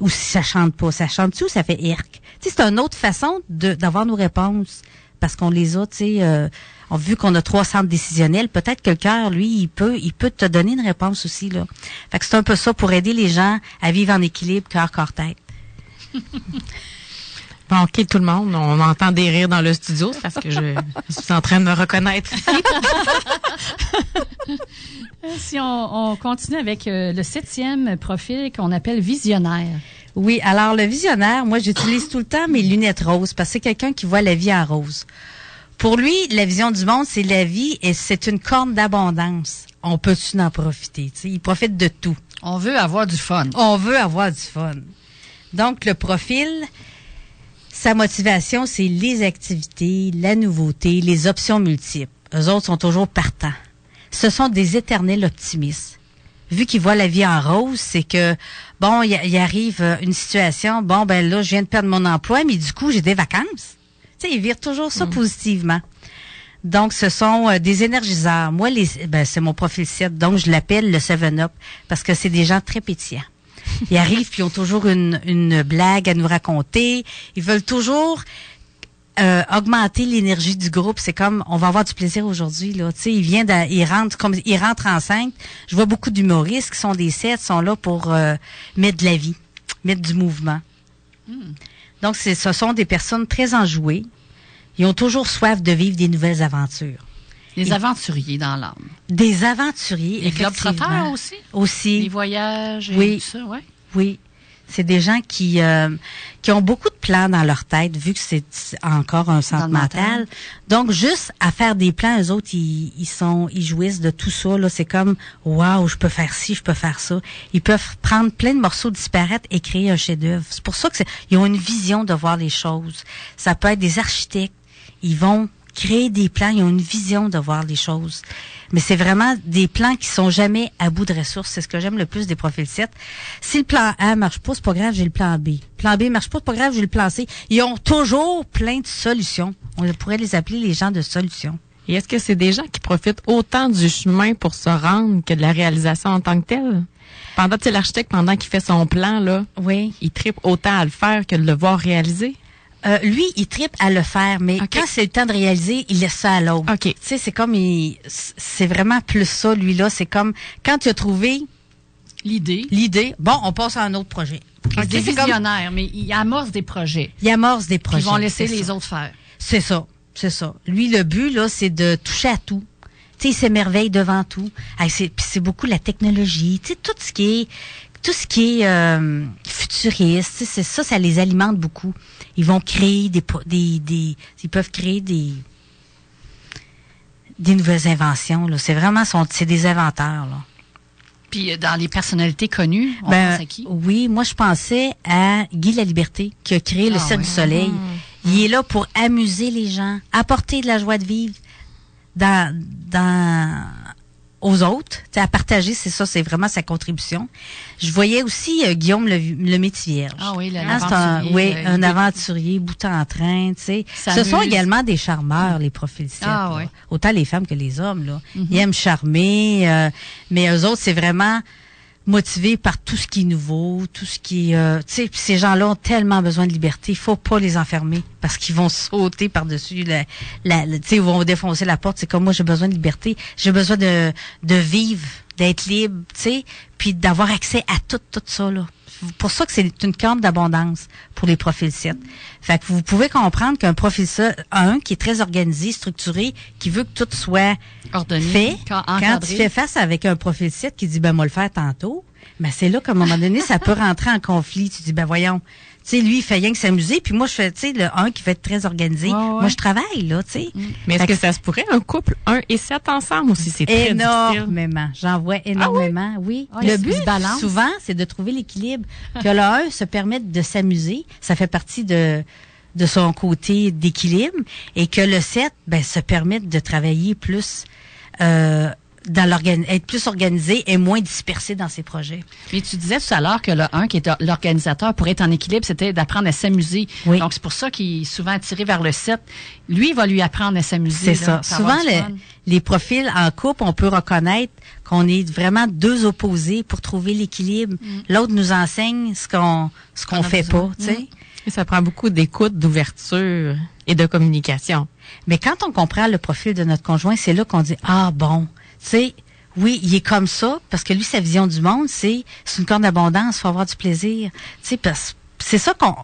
Ou si ça chante pas? Ça chante-tu ou ça fait irk? Tu sais, c'est une autre façon d'avoir nos réponses. Parce qu'on les a, tu sais, euh, on- vu qu'on a trois centres décisionnels, peut-être que le cœur, lui, il peut, il peut te donner une réponse aussi, là. Fait que c'est un peu ça pour aider les gens à vivre en équilibre cœur, corps, tête. Bon, OK, tout le monde, on entend des rires dans le studio, c'est parce que je, je suis en train de me reconnaître ici. Si on, on continue avec euh, le septième profil qu'on appelle visionnaire. Oui, alors le visionnaire, moi j'utilise tout le temps mes lunettes roses parce que c'est quelqu'un qui voit la vie en rose. Pour lui, la vision du monde, c'est la vie et c'est une corne d'abondance. On peut-tu en profiter? Il profite de tout. On veut avoir du fun. On veut avoir du fun. Donc le profil, sa motivation, c'est les activités, la nouveauté, les options multiples. Eux autres sont toujours partants. Ce sont des éternels optimistes. Vu qu'ils voient la vie en rose, c'est que bon, il arrive euh, une situation, bon ben là, je viens de perdre mon emploi, mais du coup, j'ai des vacances. Tu sais, ils virent toujours ça positivement. Donc, ce sont euh, des énergiseurs. Moi, les, ben, c'est mon profil 7, donc je l'appelle le 7-Up parce que c'est des gens très pétillants. Ils arrivent puis ils ont toujours une, une blague à nous raconter. Ils veulent toujours euh, augmenter l'énergie du groupe. C'est comme on va avoir du plaisir aujourd'hui là. Tu sais, d'a- ils rentrent comme ils rentrent en cinq. Je vois beaucoup d'humoristes qui sont des sept, sont là pour euh, mettre de la vie, mettre du mouvement. Donc, c'est, ce sont des personnes très enjouées. Ils ont toujours soif de vivre des nouvelles aventures. Les aventuriers dans l'âme. Des aventuriers. Les globetrotters aussi. Aussi. Les voyages et Oui. tout ça, ouais. Oui. C'est des gens qui euh, qui ont beaucoup de plans dans leur tête, vu que c'est encore un centre mental. mental. Donc, juste à faire des plans, eux autres, ils, ils sont, ils jouissent de tout ça. Là, c'est comme, waouh, je peux faire ci, je peux faire ça. Ils peuvent prendre plein de morceaux disparaître et créer un chef-d'œuvre. C'est pour ça que c'est- ils ont une vision de voir les choses. Ça peut être des architectes. Ils vont créer des plans. Ils ont une vision de voir les choses. Mais c'est vraiment des plans qui sont jamais à bout de ressources. C'est ce que j'aime le plus des profils 7. Si le plan A marche pas, c'est pas grave, j'ai le plan B. Plan B marche pas, c'est pas grave, j'ai le plan C. Ils ont toujours plein de solutions. On pourrait les appeler les gens de solutions. Et est-ce que c'est des gens qui profitent autant du chemin pour se rendre que de la réalisation en tant que telle? Pendant, tu sais, l'architecte, pendant qu'il fait son plan, là, Oui. il tripe autant à le faire que de le voir réaliser? Euh, lui, il tripe à le faire, mais quand c'est le temps de réaliser, il laisse ça à l'autre. OK. Tu sais, c'est comme, il- c'est vraiment plus ça, lui-là. C'est comme, quand tu as trouvé L'idée. l'idée, bon, on passe à un autre projet. C'est des C'est comme- visionnaires, mais ils amorcent des projets. Il amorce des projets. Ils vont laisser les ça. autres faire. C'est ça, c'est ça. Lui, le but, là, c'est de toucher à tout. Tu sais, il s'émerveille devant tout. C'est, puis c'est beaucoup la technologie, tu sais, tout ce qui est, tout ce qui est euh, futuriste, tu sais, c'est ça, ça les alimente beaucoup. Ils vont créer des, des, des, ils peuvent créer des, des nouvelles inventions. Là, c'est vraiment, son, c'est des inventeurs. Là. Puis euh, dans les personnalités connues, on Ben, pense à qui? Oui, moi je pensais à Guy La Liberté qui a créé le Ah Cirque oui. du Soleil. Mm-hmm. Il est là pour amuser les gens, apporter de la joie de vivre dans dans aux autres, à partager, c'est ça, c'est vraiment sa contribution. Je voyais aussi euh, Guillaume le, le. Ah oui, le- Hein, un, l'aventurier, oui, euh, un aventurier, bout en train, tu sais. Ce sont également des charmeurs, les profils Ah oui. Autant les femmes que les hommes, là. Mhm. Ils aiment charmer, euh, mais eux autres, c'est vraiment motivés par tout ce qui est nouveau, tout ce qui est... euh, tu sais, ces gens-là ont tellement besoin de liberté, il faut pas les enfermer. parce qu'ils vont sauter par-dessus la, la, tu sais, ils vont défoncer la porte. C'est comme moi, j'ai besoin de liberté, j'ai besoin de, de vivre, d'être libre, tu sais, puis d'avoir accès à tout, tout ça, là. Pour ça que c'est une carte d'abondance pour les profils 7. Fait que vous pouvez comprendre qu'un profil 7, un, qui est très organisé, structuré, qui veut que tout soit Ordonné, fait, quand- quand tu fais face avec un profil 7 qui dit, ben, moi le faire tantôt, ben, c'est là qu'à un moment donné, ça peut rentrer en conflit. Tu dis, ben, voyons, tu sais, lui, il fait rien que s'amuser, puis moi, je fais, tu sais, le un qui fait être très organisé. Ouais, ouais. Moi, je travaille, là, tu sais. Mais est-ce que que ça se pourrait un couple 1 et 7 ensemble aussi? C'est très. Énormément. J'en vois énormément, oui. Ah, le but, souvent, c'est de trouver l'équilibre. Que le un se permette de s'amuser. Ça fait partie de de son côté d'équilibre. Et que le 7, ben, se permette de travailler plus euh, dans être plus organisé et moins dispersé dans ses projets. Mais tu disais tout à l'heure que le 1, qui est l'organisateur, pour être en équilibre, c'était d'apprendre à s'amuser. Oui. Donc, c'est pour ça qu'il est souvent attiré vers le 7. Lui, il va lui apprendre à s'amuser. C'est ça. Souvent, le- les profils en couple, on peut reconnaître qu'on est vraiment deux opposés pour trouver l'équilibre. L'autre nous enseigne ce qu'on ce qu'on Mm. Fait besoin. pas, tu sais. Et ça prend beaucoup d'écoute, d'ouverture et de communication. Mais quand on comprend le profil de notre conjoint, c'est là qu'on dit ah bon, sais, oui, il est comme ça parce que lui sa vision du monde, c'est c'est une corne d'abondance, faut avoir du plaisir, tu sais parce c'est ça qu'on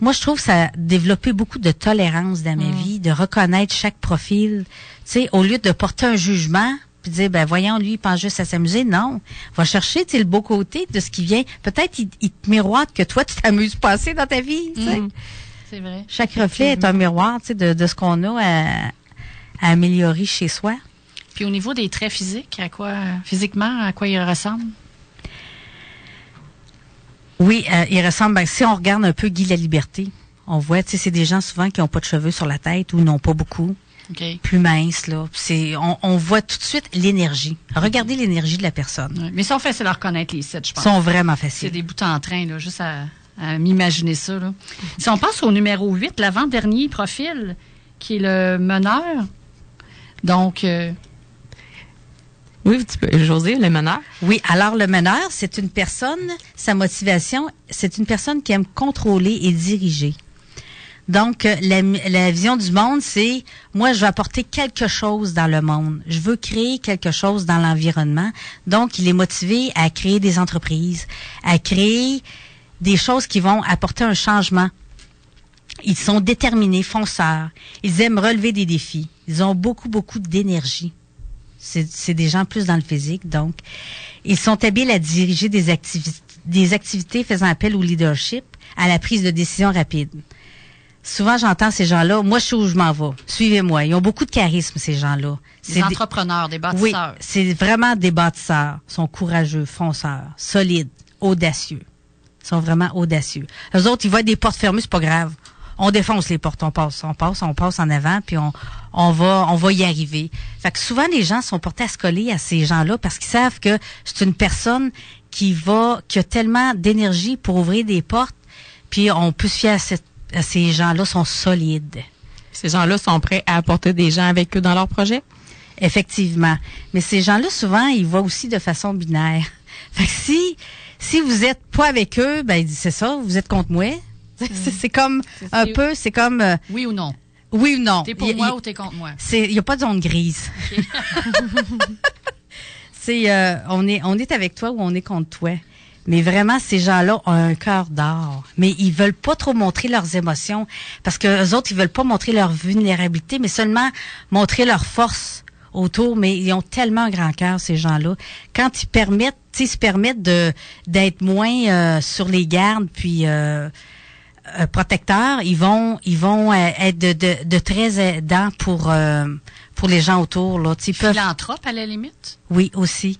moi je trouve que ça a développé beaucoup de tolérance dans ma vie, de reconnaître chaque profil, tu sais au lieu de porter un jugement puis dire ben voyons lui il pense juste à s'amuser non va chercher le beau côté de ce qui vient peut-être il, il te miroite que toi tu t'amuses pas assez dans ta vie. Mm. C'est vrai. Chaque reflet est un miroir tu sais, de, de ce qu'on a à, à améliorer chez soi. Puis au niveau des traits physiques, à quoi, physiquement, à quoi il ressemble? Oui, euh, il ressemble. ben, si on regarde un peu Guy la Liberté, on voit, tu sais, c'est des gens souvent qui n'ont pas de cheveux sur la tête ou n'ont pas beaucoup, OK. plus minces là. C'est, on, on voit tout de suite l'énergie. Regardez l'énergie de la personne. Ouais. Mais on fait, c'est leur reconnaître les 7, je Ils pense. sont vraiment C'est faciles. des bouts en train, là, juste à, à m'imaginer ça. Là. Si on passe au numéro 8, l'avant-dernier profil, qui est le meneur. Donc, euh, Oui, tu peux, José, le meneur? Oui, alors le meneur, c'est une personne, sa motivation, c'est une personne qui aime contrôler et diriger. Donc, euh, la, la vision du monde, c'est moi, je veux apporter quelque chose dans le monde. Je veux créer quelque chose dans l'environnement. Donc, il est motivé à créer des entreprises, à créer des choses qui vont apporter un changement. Ils sont déterminés, fonceurs. Ils aiment relever des défis. Ils ont beaucoup, beaucoup d'énergie. C'est des gens plus dans le physique, donc. Ils sont habiles à diriger des, activi- des activités faisant appel au leadership, à la prise de décision rapide. Souvent, j'entends ces gens-là, moi, je sais où je m'en vais. Suivez-moi. Ils ont beaucoup de charisme, ces gens-là. des entrepreneurs, des oui, bâtisseurs. c'est vraiment des bâtisseurs. Ils sont courageux, fonceurs, solides, audacieux. Ils sont vraiment audacieux. Les autres, ils voient des portes fermées, c'est pas grave. On défonce les portes, on passe, on passe, on passe en avant, puis on, on va, on va y arriver. Fait que souvent, les gens sont portés à se coller à ces gens-là parce qu'ils savent que c'est une personne qui va, qui a tellement d'énergie pour ouvrir des portes, puis on peut se fier à, cette- à ces gens-là, sont solides. Ces gens-là sont prêts à apporter des gens avec eux dans leur projet? Effectivement. Mais ces gens-là, souvent, ils voient aussi de façon binaire. Fait que si, si vous êtes pas avec eux, ben, c'est ça, vous êtes contre moi. C'est c'est comme, un peu, c'est comme, euh, Oui ou non? oui ou non. T'es pour y moi ou t'es contre moi? c'est, il y a pas de zone grise. c'est, euh, on est, on est avec toi ou on est contre toi. Mais vraiment, ces gens-là ont un cœur d'or. Mais ils veulent pas trop montrer leurs émotions. Parce que les autres, ils veulent pas montrer leur vulnérabilité, mais seulement montrer leur force autour. Mais ils ont tellement un grand cœur, ces gens-là. Quand ils permettent, ils se permettent de, d'être moins euh, sur les gardes, puis euh, protecteurs, ils vont, ils vont euh, être de, de, de très aidants pour, euh, pour les gens autour. Là. Philanthrope, à la limite? oui, aussi.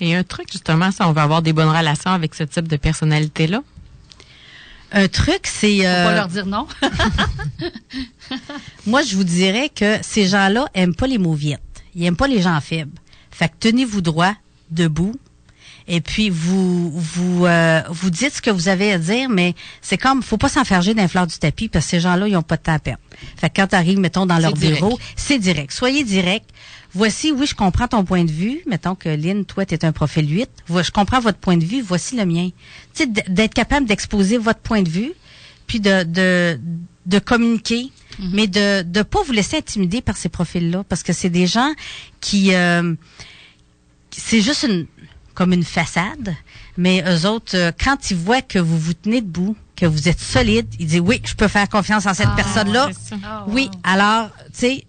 Et un truc, justement, si on veut avoir des bonnes relations avec ce type de personnalité-là? Un truc, c'est... Euh, pas leur dire non. Moi, je vous dirais que ces gens-là aiment pas les mauviettes. Ils aiment pas les gens faibles. Fait que tenez-vous droit, debout. Et puis vous vous euh, vous dites ce que vous avez à dire, mais c'est comme faut pas s'enferger d'un fleur du tapis parce que ces gens-là ils ont pas de temps à perdre. Fait que quand tu arrives mettons dans leur direct. bureau, c'est direct. Soyez direct. Voici, oui, je comprends ton point de vue. Mettons que Lynn, toi, tu es un profil 8. Vo- Je comprends votre point de vue. Voici le mien. Tu sais, d'être capable d'exposer votre point de vue, puis de, de, de communiquer, mais de ne pas vous laisser intimider par ces profils-là, parce que c'est des gens qui... euh, c'est juste une comme une façade, mais eux autres, euh, quand ils voient que vous vous tenez debout, que vous êtes solide, ils disent oui, je peux faire confiance en cette Ah, personne-là. Ah, Oui, wow. alors, tu sais,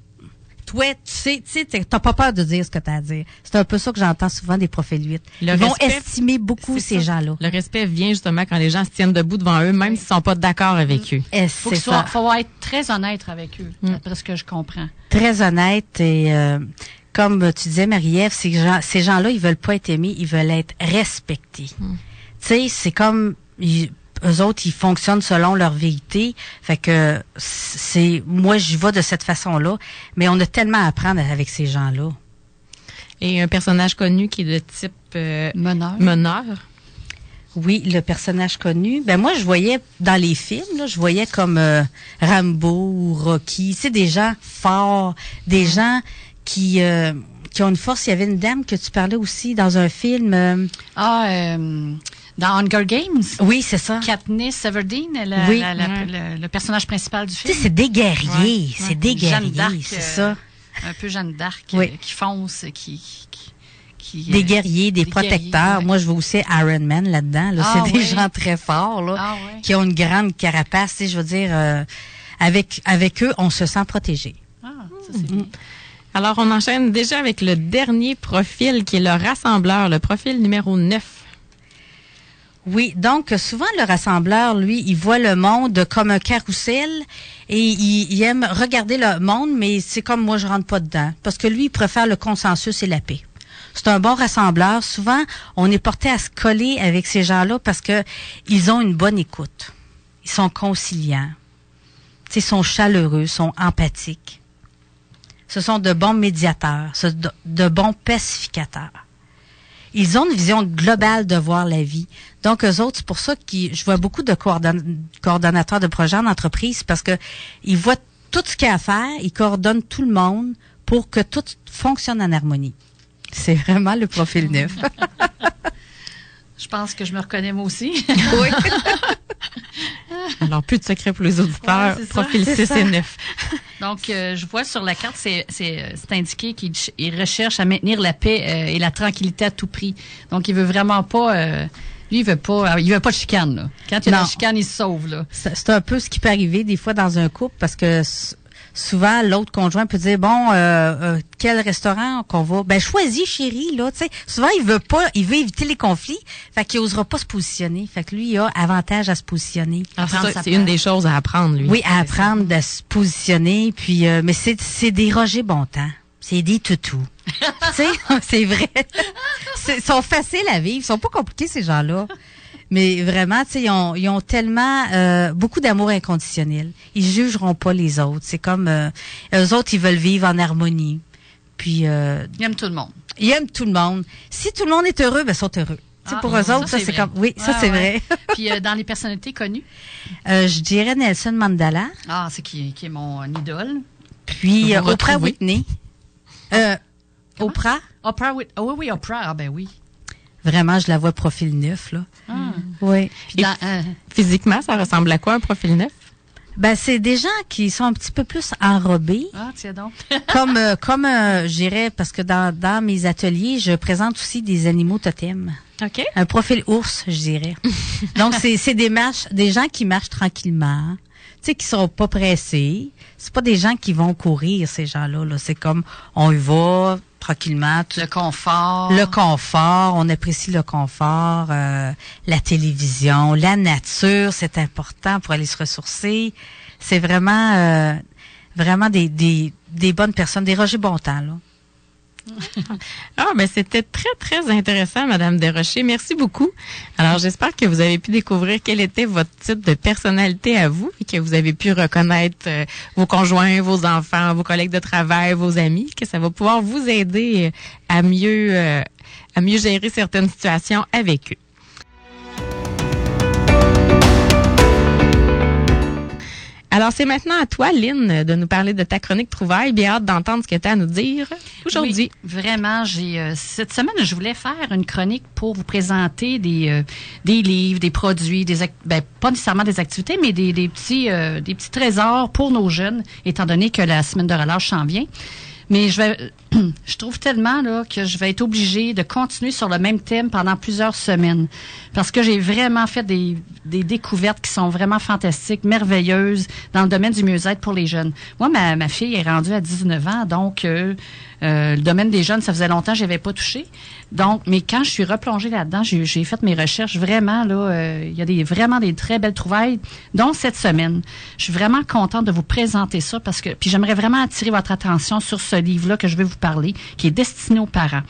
toi, tu sais, tu sais, t'as pas peur de dire ce que t'as à dire. C'est un peu ça que j'entends souvent des profils 8. Le Ils vont respect, estimer beaucoup ces gens-là. Le respect vient justement quand les gens se tiennent debout devant eux, même s'ils sont pas d'accord avec eux. Et Faut faut être très honnête avec eux, Mm. d'après ce que je comprends. Très honnête et euh, comme tu disais, Marie-Ève, ces gens, ces gens-là, ils veulent pas être aimés, ils veulent être respectés. Mm. Tu sais, c'est comme ils, eux autres, ils fonctionnent selon leur vérité. Fait que c'est moi, j'y vais de cette façon-là. Mais on a tellement à apprendre avec ces gens-là. Et un personnage connu qui est de type euh, Meneur. meneur? Oui, le personnage connu. Ben moi, je voyais dans les films, là, je voyais comme euh, Rambo ou Rocky. C'est des gens forts, des gens qui euh, qui ont une force. Il y avait une dame que tu parlais aussi dans un film. euh, Ah, euh, dans Hunger Games, oui, c'est ça. Katniss Everdeen, la- Oui. la- la- Ouais. le, le personnage principal du Tu sais, film. c'est des guerriers, Ouais, c'est des Jeanne guerriers, d'Arc, c'est euh, ça. Un peu Jeanne d'Arc Oui. euh, qui fonce, qui... qui, qui, Des guerriers, des, des protecteurs. guerriers, ouais. Moi, je vois aussi Iron Man là-dedans. Là. Ah, c'est des ouais. gens très forts, là, Ah ouais. qui ont une grande carapace. Je veux dire, euh, avec avec eux, on se sent protégé. Ah, ça c'est bien. Alors, on enchaîne déjà avec le dernier profil qui est le rassembleur, le profil numéro 9. Oui, donc souvent le rassembleur, lui, il voit le monde comme un carrousel et il, aime regarder le monde, mais c'est comme moi, je rentre pas dedans, parce que lui, il préfère le consensus et la paix. C'est un bon rassembleur. Souvent, on est porté à se coller avec ces gens-là parce que ils ont une bonne écoute. Ils sont conciliants. Ils sont chaleureux, sont empathiques. Ce sont de bons médiateurs, de, bons pacificateurs ils ont une vision globale de voir la vie. Donc, eux autres, c'est pour ça que je vois beaucoup de coordonn- coordonnateurs de projets en entreprise parce que ils voient tout ce qu'il y a à faire, ils coordonnent tout le monde pour que tout fonctionne en harmonie. C'est vraiment le profil neuf. Je pense que je me reconnais moi aussi. oui. Alors, plus de secrets pour les auditeurs. Ouais, c'est ça. profil C'est 6 ça. et 9. Donc, euh, je vois sur la carte, c'est c'est, euh, c'est indiqué qu'il ch- il recherche à maintenir la paix euh, et la tranquillité à tout prix. Donc, il veut vraiment pas... euh, lui, il veut pas, il veut pas de chicane. Là. Quand il y a de la chicane, il se sauve. Là. C'est un peu ce qui peut arriver des fois dans un couple parce que souvent l'autre conjoint peut dire bon euh, euh, quel restaurant qu'on va? Ben choisis chérie là tu sais. Souvent il veut pas il veut éviter les conflits fait qu'il osera pas se positionner. Fait que lui il a avantage à se positioner Alors, c'est une des choses à apprendre, lui. oui à apprendre à se positionner puis euh, mais c'est c'est des Roger Bontemps. C'est des toutous. Tu sais c'est vrai. Ils sont faciles à vivre. Ils sont pas compliqués ces gens-là mais vraiment, tu sais, ils ont, ils ont tellement euh, beaucoup d'amour inconditionnel. Ils jugeront pas les autres. C'est comme euh, eux autres, ils veulent vivre en harmonie. Puis euh, Il aime tout le monde. ils aiment tout le monde. Si tout le monde est heureux, ben ils sont heureux. Ah, pour eux ça, autres, ça c'est comme oui, ça c'est ouais. vrai. Puis, euh, dans les personnalités connues, Euh, je dirais Nelson Mandela, ah, c'est qui, qui est mon idole. puis euh, Oprah. Whitney. Euh? Oprah, Oprah, Whit- ah oui, oui, Oprah, ah ben oui. Vraiment, je la vois profil neuf là. Ah. Oui. Puis dans, euh, Physiquement, ça ressemble à quoi, un profil 9? Ben c'est des gens qui sont un petit peu plus enrobés. ah, tiens donc. comme euh, comme euh, je dirais parce que dans, dans mes ateliers, je présente aussi des animaux totems. OK. Un profil ours, je dirais. Donc c'est c'est des marches des gens qui marchent tranquillement, tu sais qui sont pas pressés. C'est pas des gens qui vont courir ces gens-là là, c'est comme on y va tranquillement, tout- Le confort. le confort, on apprécie le confort, euh, la télévision, la nature, c'est important pour aller se ressourcer. C'est vraiment, euh, vraiment des, des, des bonnes personnes, des Roger Bontemps, là. Ah, ben c'était très, très intéressant, Madame Desrochers. Merci beaucoup. Alors, j'espère que vous avez pu découvrir quel était votre type de personnalité à vous et que vous avez pu reconnaître euh, vos conjoints, vos enfants, vos collègues de travail, vos amis, que ça va pouvoir vous aider à mieux, euh, à mieux gérer certaines situations avec eux. Alors, c'est maintenant à toi, Lynn, de nous parler de ta chronique Trouvaille. Bien hâte d'entendre ce que tu à nous dire aujourd'hui. vraiment, j'ai euh, cette semaine, je voulais faire une chronique pour vous présenter des, euh, des livres, des produits, des ben, pas nécessairement des activités, mais des, des petits euh, des petits trésors pour nos jeunes, étant donné que la semaine de relâche s'en vient. Mais je vais, je trouve tellement là que je vais être obligée de continuer sur le même thème pendant plusieurs semaines parce que j'ai vraiment fait des, découvertes qui sont vraiment fantastiques, merveilleuses dans le domaine du mieux-être pour les jeunes. Moi, ma, ma fille est rendue à 19 ans, donc euh, euh, le domaine des jeunes, ça faisait longtemps que je pas touché. Donc, mais quand je suis replongée là-dedans, j'ai fait mes recherches vraiment là, euh, il y a des vraiment des très belles trouvailles, dont cette semaine. Je suis vraiment contente de vous présenter ça parce que puis j'aimerais vraiment attirer votre attention sur ce livre-là que je vais vous parler, qui est destiné aux parents.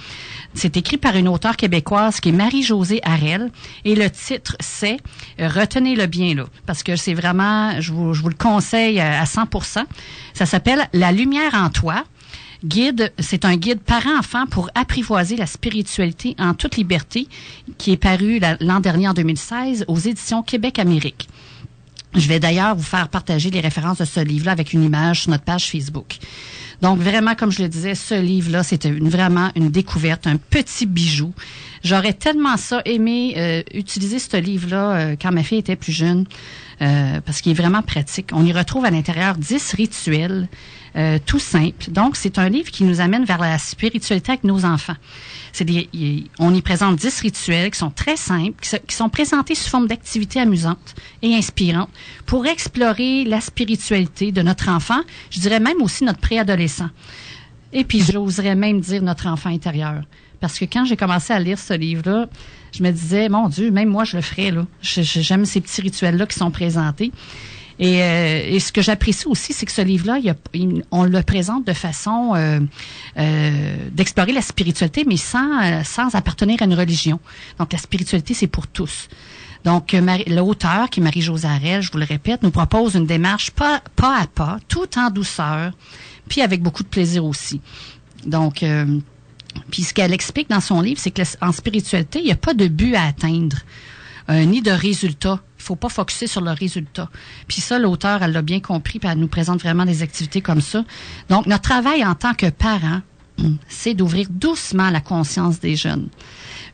C'est écrit par une auteure québécoise qui est Marie-Josée Harel et le titre c'est euh, retenez-le bien là parce que c'est vraiment je vous, je vous le conseille à 100%. Ça s'appelle La lumière en toi Guide, c'est un guide parent-enfant pour apprivoiser la spiritualité en toute liberté qui est paru l'an dernier en 2016 aux éditions Québec-Amérique. Je vais d'ailleurs vous faire partager les références de ce livre-là avec une image sur notre page Facebook. Donc vraiment, comme je le disais, ce livre-là, c'était vraiment une découverte, un petit bijou. J'aurais tellement ça aimé euh, utiliser ce livre-là euh, quand ma fille était plus jeune, euh, parce qu'il est vraiment pratique. On y retrouve à l'intérieur dix rituels euh, tout simple. Donc, c'est un livre qui nous amène vers la spiritualité avec nos enfants. C'est on y présente dix rituels qui sont très simples, qui, sont présentés sous forme d'activités amusantes et inspirantes pour explorer la spiritualité de notre enfant, je dirais même aussi notre préadolescent. Et puis, j'oserais même dire notre enfant intérieur. Parce que quand j'ai commencé à lire ce livre-là, je me disais, mon Dieu, même moi, je le ferais, là. J'aime ces petits rituels-là qui sont présentés. Euh, et, ce que j'apprécie aussi, c'est que ce livre-là, on le présente de façon euh, euh, d'explorer la spiritualité, mais sans, sans appartenir à une religion. Donc, la spiritualité, c'est pour tous. Donc, l'auteur, qui est Marie-Josée je vous le répète, nous propose une démarche pas, pas à pas, tout en douceur, puis avec beaucoup de plaisir aussi. Donc, puis ce qu'elle explique dans son livre, c'est qu'en spiritualité, il n'y a pas de but à atteindre, ni de résultat. Il faut pas focuser sur le résultat. Puis ça, l'auteur, elle l'a bien compris, puis elle nous présente vraiment des activités comme ça. Donc, notre travail en tant que parent, c'est d'ouvrir doucement la conscience des jeunes.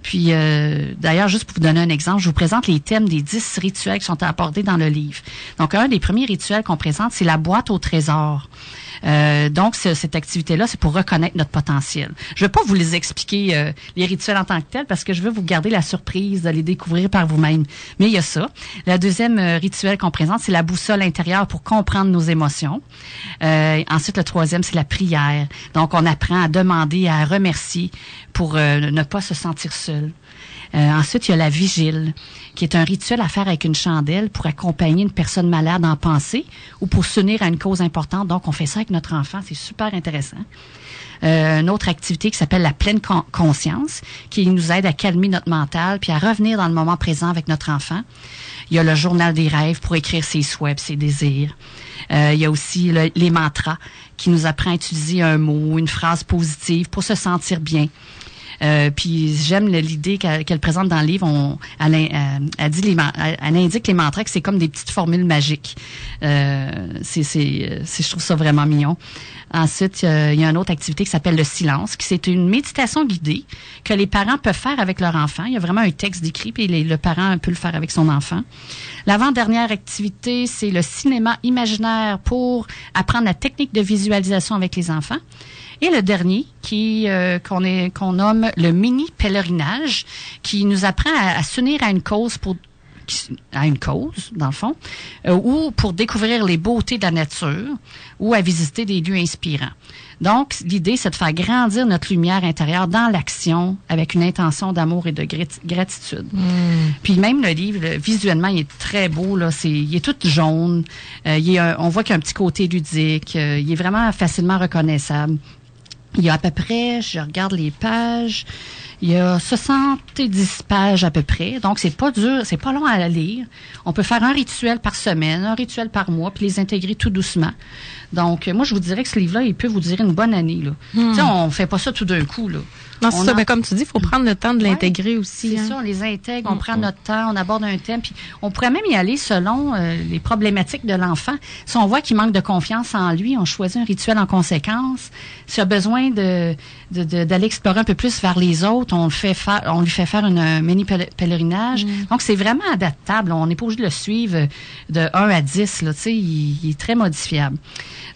Puis, euh, d'ailleurs, juste pour vous donner un exemple, je vous présente les thèmes des dix rituels qui sont abordés dans le livre. Donc, un des premiers rituels qu'on présente, c'est la boîte au trésor. Euh, donc, cette activité-là, c'est pour reconnaître notre potentiel. Je ne vais pas vous les expliquer, euh, les rituels en tant que tels, parce que je veux vous garder la surprise de les découvrir par vous-même. Mais il y a ça. La deuxième euh, rituel qu'on présente, c'est la boussole intérieure pour comprendre nos émotions. ensuite, le troisième, c'est la prière. Donc, on apprend à demander, à remercier pour ne pas se sentir seul. ensuite, il y a la vigile qui est un rituel à faire avec une chandelle pour accompagner une personne malade en pensée ou pour s'unir à une cause importante. Donc, on fait ça avec notre enfant. C'est super intéressant. Euh, une autre activité qui s'appelle la pleine conscience, qui nous aide à calmer notre mental puis à revenir dans le moment présent avec notre enfant. Il y a le journal des rêves pour écrire ses souhaits, ses désirs. Euh, il y a aussi les mantras qui nous apprend à utiliser un mot, une phrase positive pour se sentir bien. Euh, puis j'aime l'idée qu'elle présente dans le livre. On, elle, indique les mantras que c'est comme des petites formules magiques. Euh, c'est, je trouve ça vraiment mignon. Ensuite, il y a une autre activité qui s'appelle le silence, qui c'est une méditation guidée que les parents peuvent faire avec leur enfant. Il y a vraiment un texte décrit, puis le parent peut le faire avec son enfant. L'avant-dernière activité, c'est le cinéma imaginaire pour apprendre la technique de visualisation avec les enfants. Et le dernier, qui euh, qu'on est qu'on nomme le mini pèlerinage, qui nous apprend à, s'unir à une cause pour à une cause, dans le fond, euh, ou pour découvrir les beautés de la nature, ou à visiter des lieux inspirants. Donc, l'idée, c'est de faire grandir notre lumière intérieure dans l'action avec une intention d'amour et de gratitude. Hmm. Puis même le livre, visuellement, il est très beau. Là, c'est, il est tout jaune. Euh, il on voit qu'il y a un petit côté ludique. il est vraiment facilement reconnaissable. Il y a à peu près, je regarde les pages, Il y a 70 pages à peu près, donc c'est pas dur, c'est pas long à lire. On peut faire un rituel par semaine, un rituel par mois, puis les intégrer tout doucement. Donc, moi, je vous dirais que ce livre-là, il peut vous durer une bonne année. Là. Hmm. Tu sais, on fait pas ça tout d'un coup. Là. Non, c'est ça. en- Ben, comme tu dis, il faut prendre le temps de Ouais, l'intégrer aussi. C'est hein. ça, on les intègre, on Mm, prend mm. notre temps, on aborde un thème, puis on pourrait même y aller selon euh, les problématiques de l'enfant. Si on voit qu'il manque de confiance en lui, on choisit un rituel en conséquence. S'il a besoin de d'aller explorer un peu plus vers les autres, on le fait faire, on lui fait faire une, un mini pèle- pèlerinage. Donc c'est vraiment adaptable. On n'est pas obligé de le suivre de 1 à 10. Là, il, il est très modifiable.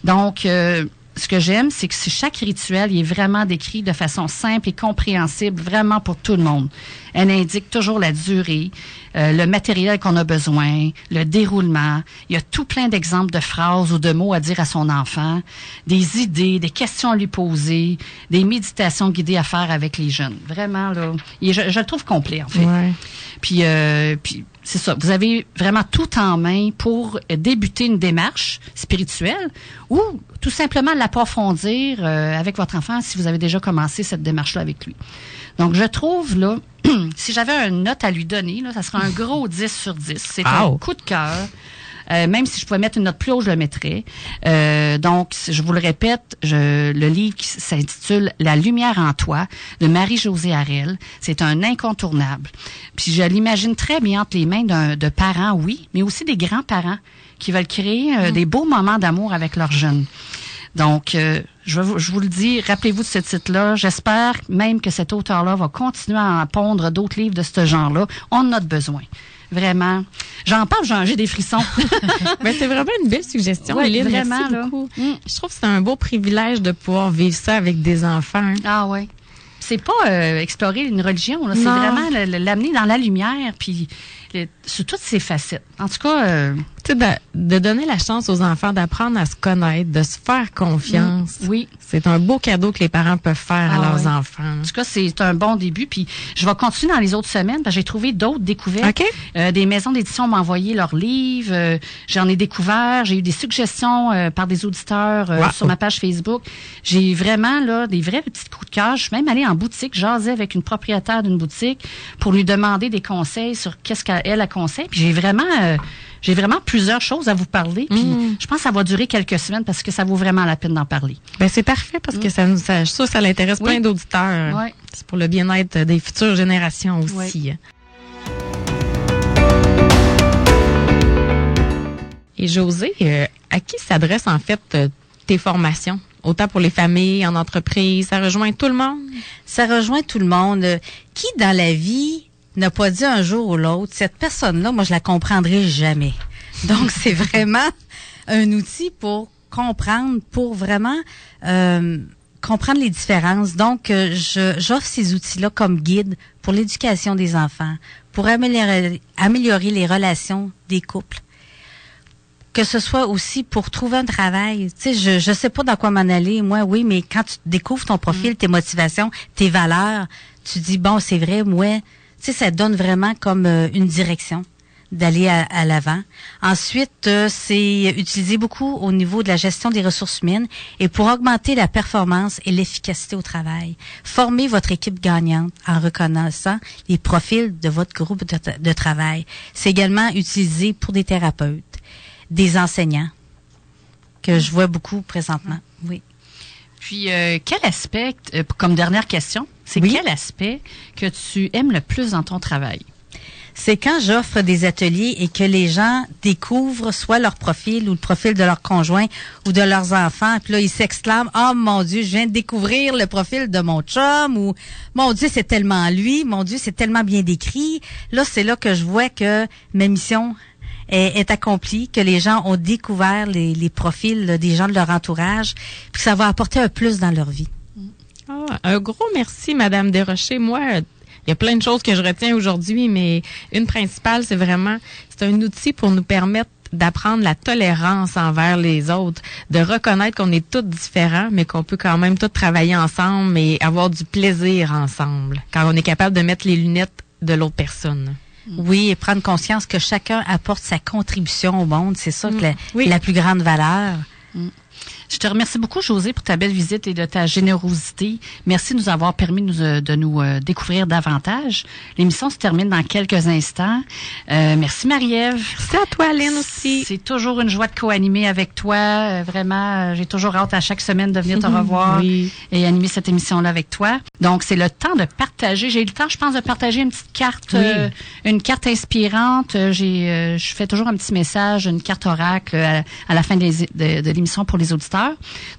Donc euh, ce que j'aime, c'est que chaque rituel est vraiment décrit de façon simple et compréhensible, vraiment pour tout le monde. Elle indique toujours la durée, euh, le matériel qu'on a besoin, le déroulement. Il y a tout plein d'exemples de phrases ou de mots à dire à son enfant, des idées, des questions à lui poser, des méditations guidées à faire avec les jeunes. Vraiment, là, je, je le trouve complet, en fait. Ouais. Puis, euh, puis c'est ça. Vous avez vraiment tout en main pour débuter une démarche spirituelle ou tout simplement l'approfondir euh, avec votre enfant si vous avez déjà commencé cette démarche-là avec lui. Donc, je trouve, là, si j'avais une note à lui donner, là, ça serait un gros 10 sur 10. C'est un coup de cœur. Euh, même si je pouvais mettre une note plus haute, je le mettrais. Euh, donc, je vous le répète, je, le livre s'intitule La lumière en toi de Marie-Josée Harel. C'est un incontournable. Puis je l'imagine très bien entre les mains d'un- de parents, oui, mais aussi des grands-parents qui veulent créer euh, des beaux moments d'amour avec leurs jeunes. Donc, euh, je, vous, je vous le dis, rappelez-vous de ce titre-là. J'espère même que cet auteur-là va continuer à en pondre d'autres livres de ce genre-là. On en a besoin. Vraiment. J'en parle, j'en- j'ai des frissons. Ben, c'est vraiment une belle suggestion, Ouais, Éline. vraiment, Merci là. beaucoup. Mm. Je trouve que c'est un beau privilège de pouvoir vivre ça avec des enfants. hein. Ah ouais. C'est pas euh, explorer une religion, c'est vraiment l'amener dans la lumière, puis le- sous toutes ses facettes. En tout cas, euh, Tu sais, de, de donner la chance aux enfants d'apprendre à se connaître, de se faire confiance. oui. C'est un beau cadeau que les parents peuvent faire Ah à leurs ouais. enfants. En tout cas, c'est un bon début. Puis je vais continuer dans les autres semaines j'ai trouvé d'autres découvertes. OK. Euh, des maisons d'édition m'ont envoyé leurs livres. euh, J'en ai découvert. J'ai eu des suggestions euh, par des auditeurs euh, Wow. sur ma page Facebook. J'ai vraiment là des vrais petits coups de cœur. Je suis même allée en boutique, jaser avec une propriétaire d'une boutique pour lui demander des conseils sur qu'est-ce qu'elle a conseille. Puis j'ai vraiment euh, j'ai vraiment plusieurs choses à vous parler. Puis Mm. je pense que ça va durer quelques semaines parce que ça vaut vraiment la peine d'en parler. Ben, c'est parfait parce que ça nous, ça, je suis sûre que ça l'intéresse. Oui. plein d'auditeurs. C'est pour le bien-être des futures générations aussi. Et José, euh, à qui s'adressent en fait euh, tes formations? Autant pour les familles, en entreprise, ça rejoint tout le monde? Ça rejoint tout le monde. Qui dans la vie n'a pas dit un jour ou l'autre, cette personne-là, moi, je la comprendrai jamais. Donc, c'est vraiment un outil pour comprendre, pour vraiment euh, comprendre les différences. Donc, euh, je- j'offre ces outils-là comme guide pour l'éducation des enfants, pour améliorer, améliorer les relations des couples que ce soit aussi pour trouver un travail. Tu sais, je je sais pas dans quoi m'en aller, moi, oui, mais quand tu découvres ton profil, tes motivations, tes valeurs, tu dis bon, c'est vrai, moi, sais, ça donne vraiment comme euh, une direction d'aller à, l'avant. Ensuite, euh, c'est utilisé beaucoup au niveau de la gestion des ressources humaines et pour augmenter la performance et l'efficacité au travail. Formez votre équipe gagnante en reconnaissant les profils de votre groupe de, tra- de travail. C'est également utilisé pour des thérapeutes, des enseignants que je vois beaucoup présentement. Oui. Puis, euh, quel aspect, comme dernière question, c'est Oui. quel aspect que tu aimes le plus dans ton travail? c'est quand j'offre des ateliers et que les gens découvrent soit leur profil ou le profil de leur conjoint ou de leurs enfants. Puis là, ils s'exclament, « Oh mon Dieu, je viens de découvrir le profil de mon chum » ou « Mon Dieu, c'est tellement lui, mon Dieu, c'est tellement bien décrit. » Là, c'est là que je vois que ma mission est, est accomplie, que les gens ont découvert les, les profils là, des gens de leur entourage, puis que ça va apporter un plus dans leur vie. Ah, un gros merci, Madame Desrochers. Moi, il y a plein de choses que je retiens aujourd'hui, mais une principale, c'est vraiment, c'est un outil pour nous permettre d'apprendre la tolérance envers les autres, de reconnaître qu'on est tous différents, mais qu'on peut quand même tous travailler ensemble et avoir du plaisir ensemble, quand on est capable de mettre les lunettes de l'autre personne. Oui, et prendre conscience que chacun apporte sa contribution au monde, c'est ça que la, Oui. la plus grande valeur. Je te remercie beaucoup, José, pour ta belle visite et de ta générosité. Merci de nous avoir permis de nous, euh, de nous euh, découvrir davantage. L'émission se termine dans quelques instants. Euh, merci, Marie-Ève. Merci à toi, Lynn, aussi. C'est toujours une joie de co-animer avec toi. Euh, vraiment, j'ai toujours hâte à chaque semaine de venir te revoir Oui. et animer cette émission-là avec toi. Donc, c'est le temps de partager. J'ai eu le temps, je pense, de partager une petite carte, Oui. euh, une carte inspirante. J'ai, euh, je fais toujours un petit message, une carte oracle à, à la fin des- de, de l'émission pour les auditeurs.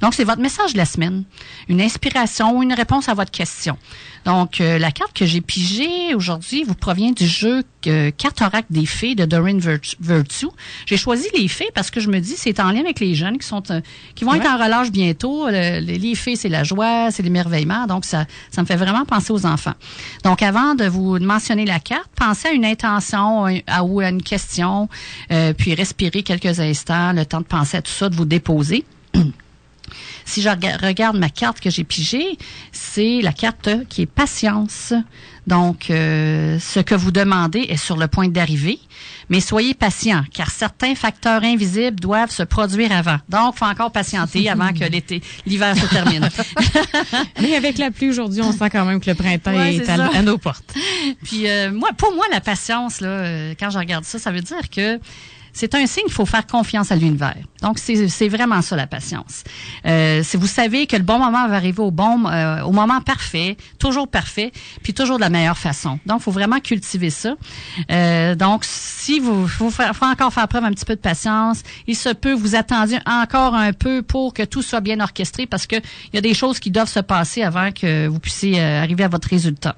Donc, c'est votre message de la semaine, une inspiration ou une réponse à votre question. Donc, euh, la carte que j'ai pigée aujourd'hui vous provient du jeu euh, Carte oracle des fées de Doreen Virtu. Virtue. J'ai choisi les fées parce que je me dis c'est en lien avec les jeunes qui sont euh, qui vont être en relâche bientôt. Le- les, les fées, c'est la joie, c'est l'émerveillement. Donc, ça, ça me fait vraiment penser aux enfants. Donc, avant de vous mentionner la carte, pensez à une intention à, ou à une question, euh, puis respirez quelques instants, le temps de penser à tout ça, de vous déposer. Si je rega- regarde ma carte que j'ai pigée, c'est la carte qui est patience. Donc, euh, ce que vous demandez est sur le point d'arriver, mais soyez patient, car certains facteurs invisibles doivent se produire avant. Donc, faut encore patienter avant que l'été, l'hiver se termine. Mais avec la pluie aujourd'hui, on sent quand même que le printemps Ouais, est à nos portes. Puis euh, moi, pour moi, la patience, là, euh, quand je regarde ça, ça veut dire que c'est un signe qu'il faut faire confiance à l'univers. Donc, c'est vraiment ça, la patience. Euh, si vous savez que le bon moment va arriver au bon, euh, au moment parfait, toujours parfait, puis toujours de la meilleure façon. Donc, il faut vraiment cultiver ça. Euh, donc, si vous, faire- faut encore faire preuve un petit peu de patience, il se peut vous attendiez encore un peu pour que tout soit bien orchestré parce que il y a des choses qui doivent se passer avant que vous puissiez euh, arriver à votre résultat.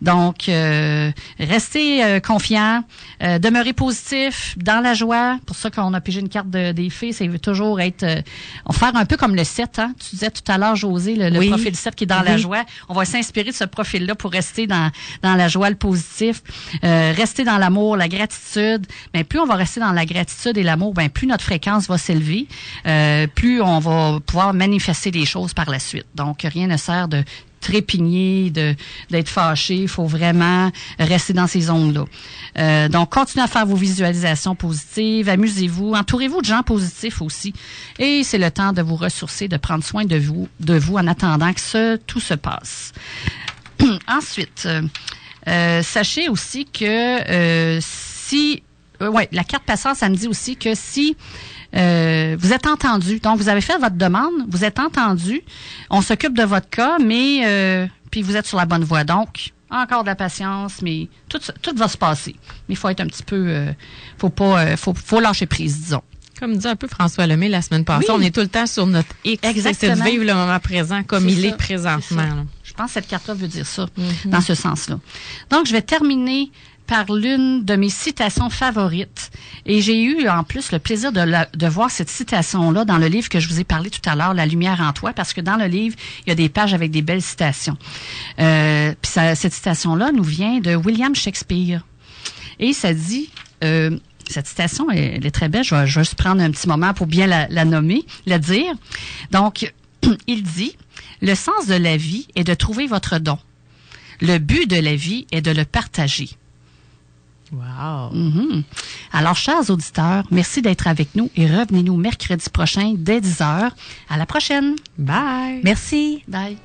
Donc, euh, restez euh, confiant, demeurez positif, dans la joie. Pour ça qu'on a pigé une carte de- des fées, c'est toujours être, euh, on va faire un peu comme le 7. Hein? Tu disais tout à l'heure, José, le, le Oui. profil 7 qui est dans la joie. On va s'inspirer de ce profil-là pour rester dans, dans la joie, le positif, euh, rester dans l'amour, la gratitude. Mais plus on va rester dans la gratitude et l'amour, ben plus notre fréquence va s'élever, euh, plus on va pouvoir manifester les choses par la suite. Donc rien ne sert de trépigner, de d'être fâché. Il faut vraiment rester dans ces zones-là. Euh, donc, continuez à faire vos visualisations positives, amusez-vous, entourez-vous de gens positifs aussi. Et c'est le temps de vous ressourcer, de prendre soin de vous, de vous en attendant que tout se passe. Ensuite, euh, euh, sachez aussi que si, ouais, la carte patience, ça me dit aussi que si euh, vous êtes entendu, donc vous avez fait votre demande, vous êtes entendu, on s'occupe de votre cas, mais euh, puis vous êtes sur la bonne voie. Donc, encore de la patience, mais tout, tout va se passer. Mais il faut être un petit peu, euh, faut pas, euh, faut, faut lâcher prise, disons. Comme dit un peu François Lemay la semaine passée, Oui. on est tout le temps sur notre X. Exactement. C'est de vivre le moment présent comme il ça, est présentement. Je pense que cette carte-là veut dire ça, Mhm. dans ce sens-là. Donc, je vais terminer par l'une de mes citations favorites. Et j'ai eu en plus le plaisir de, la- de voir cette citation-là dans le livre que je vous ai parlé tout à l'heure, La lumière en toi, parce que dans le livre, il y a des pages avec des belles citations. Euh, Puis cette citation-là nous vient de William Shakespeare. Et ça dit, euh, cette citation, elle, elle est très belle, je vais, je vais juste prendre un petit moment pour bien la, la nommer, la dire. Donc, il dit, le sens de la vie est de trouver votre don. Le but de la vie est de le partager. Wow. Mhm. Alors, chers auditeurs, merci d'être avec nous et revenez-nous mercredi prochain dès 10 heures. À la prochaine. Bye. Merci. Bye.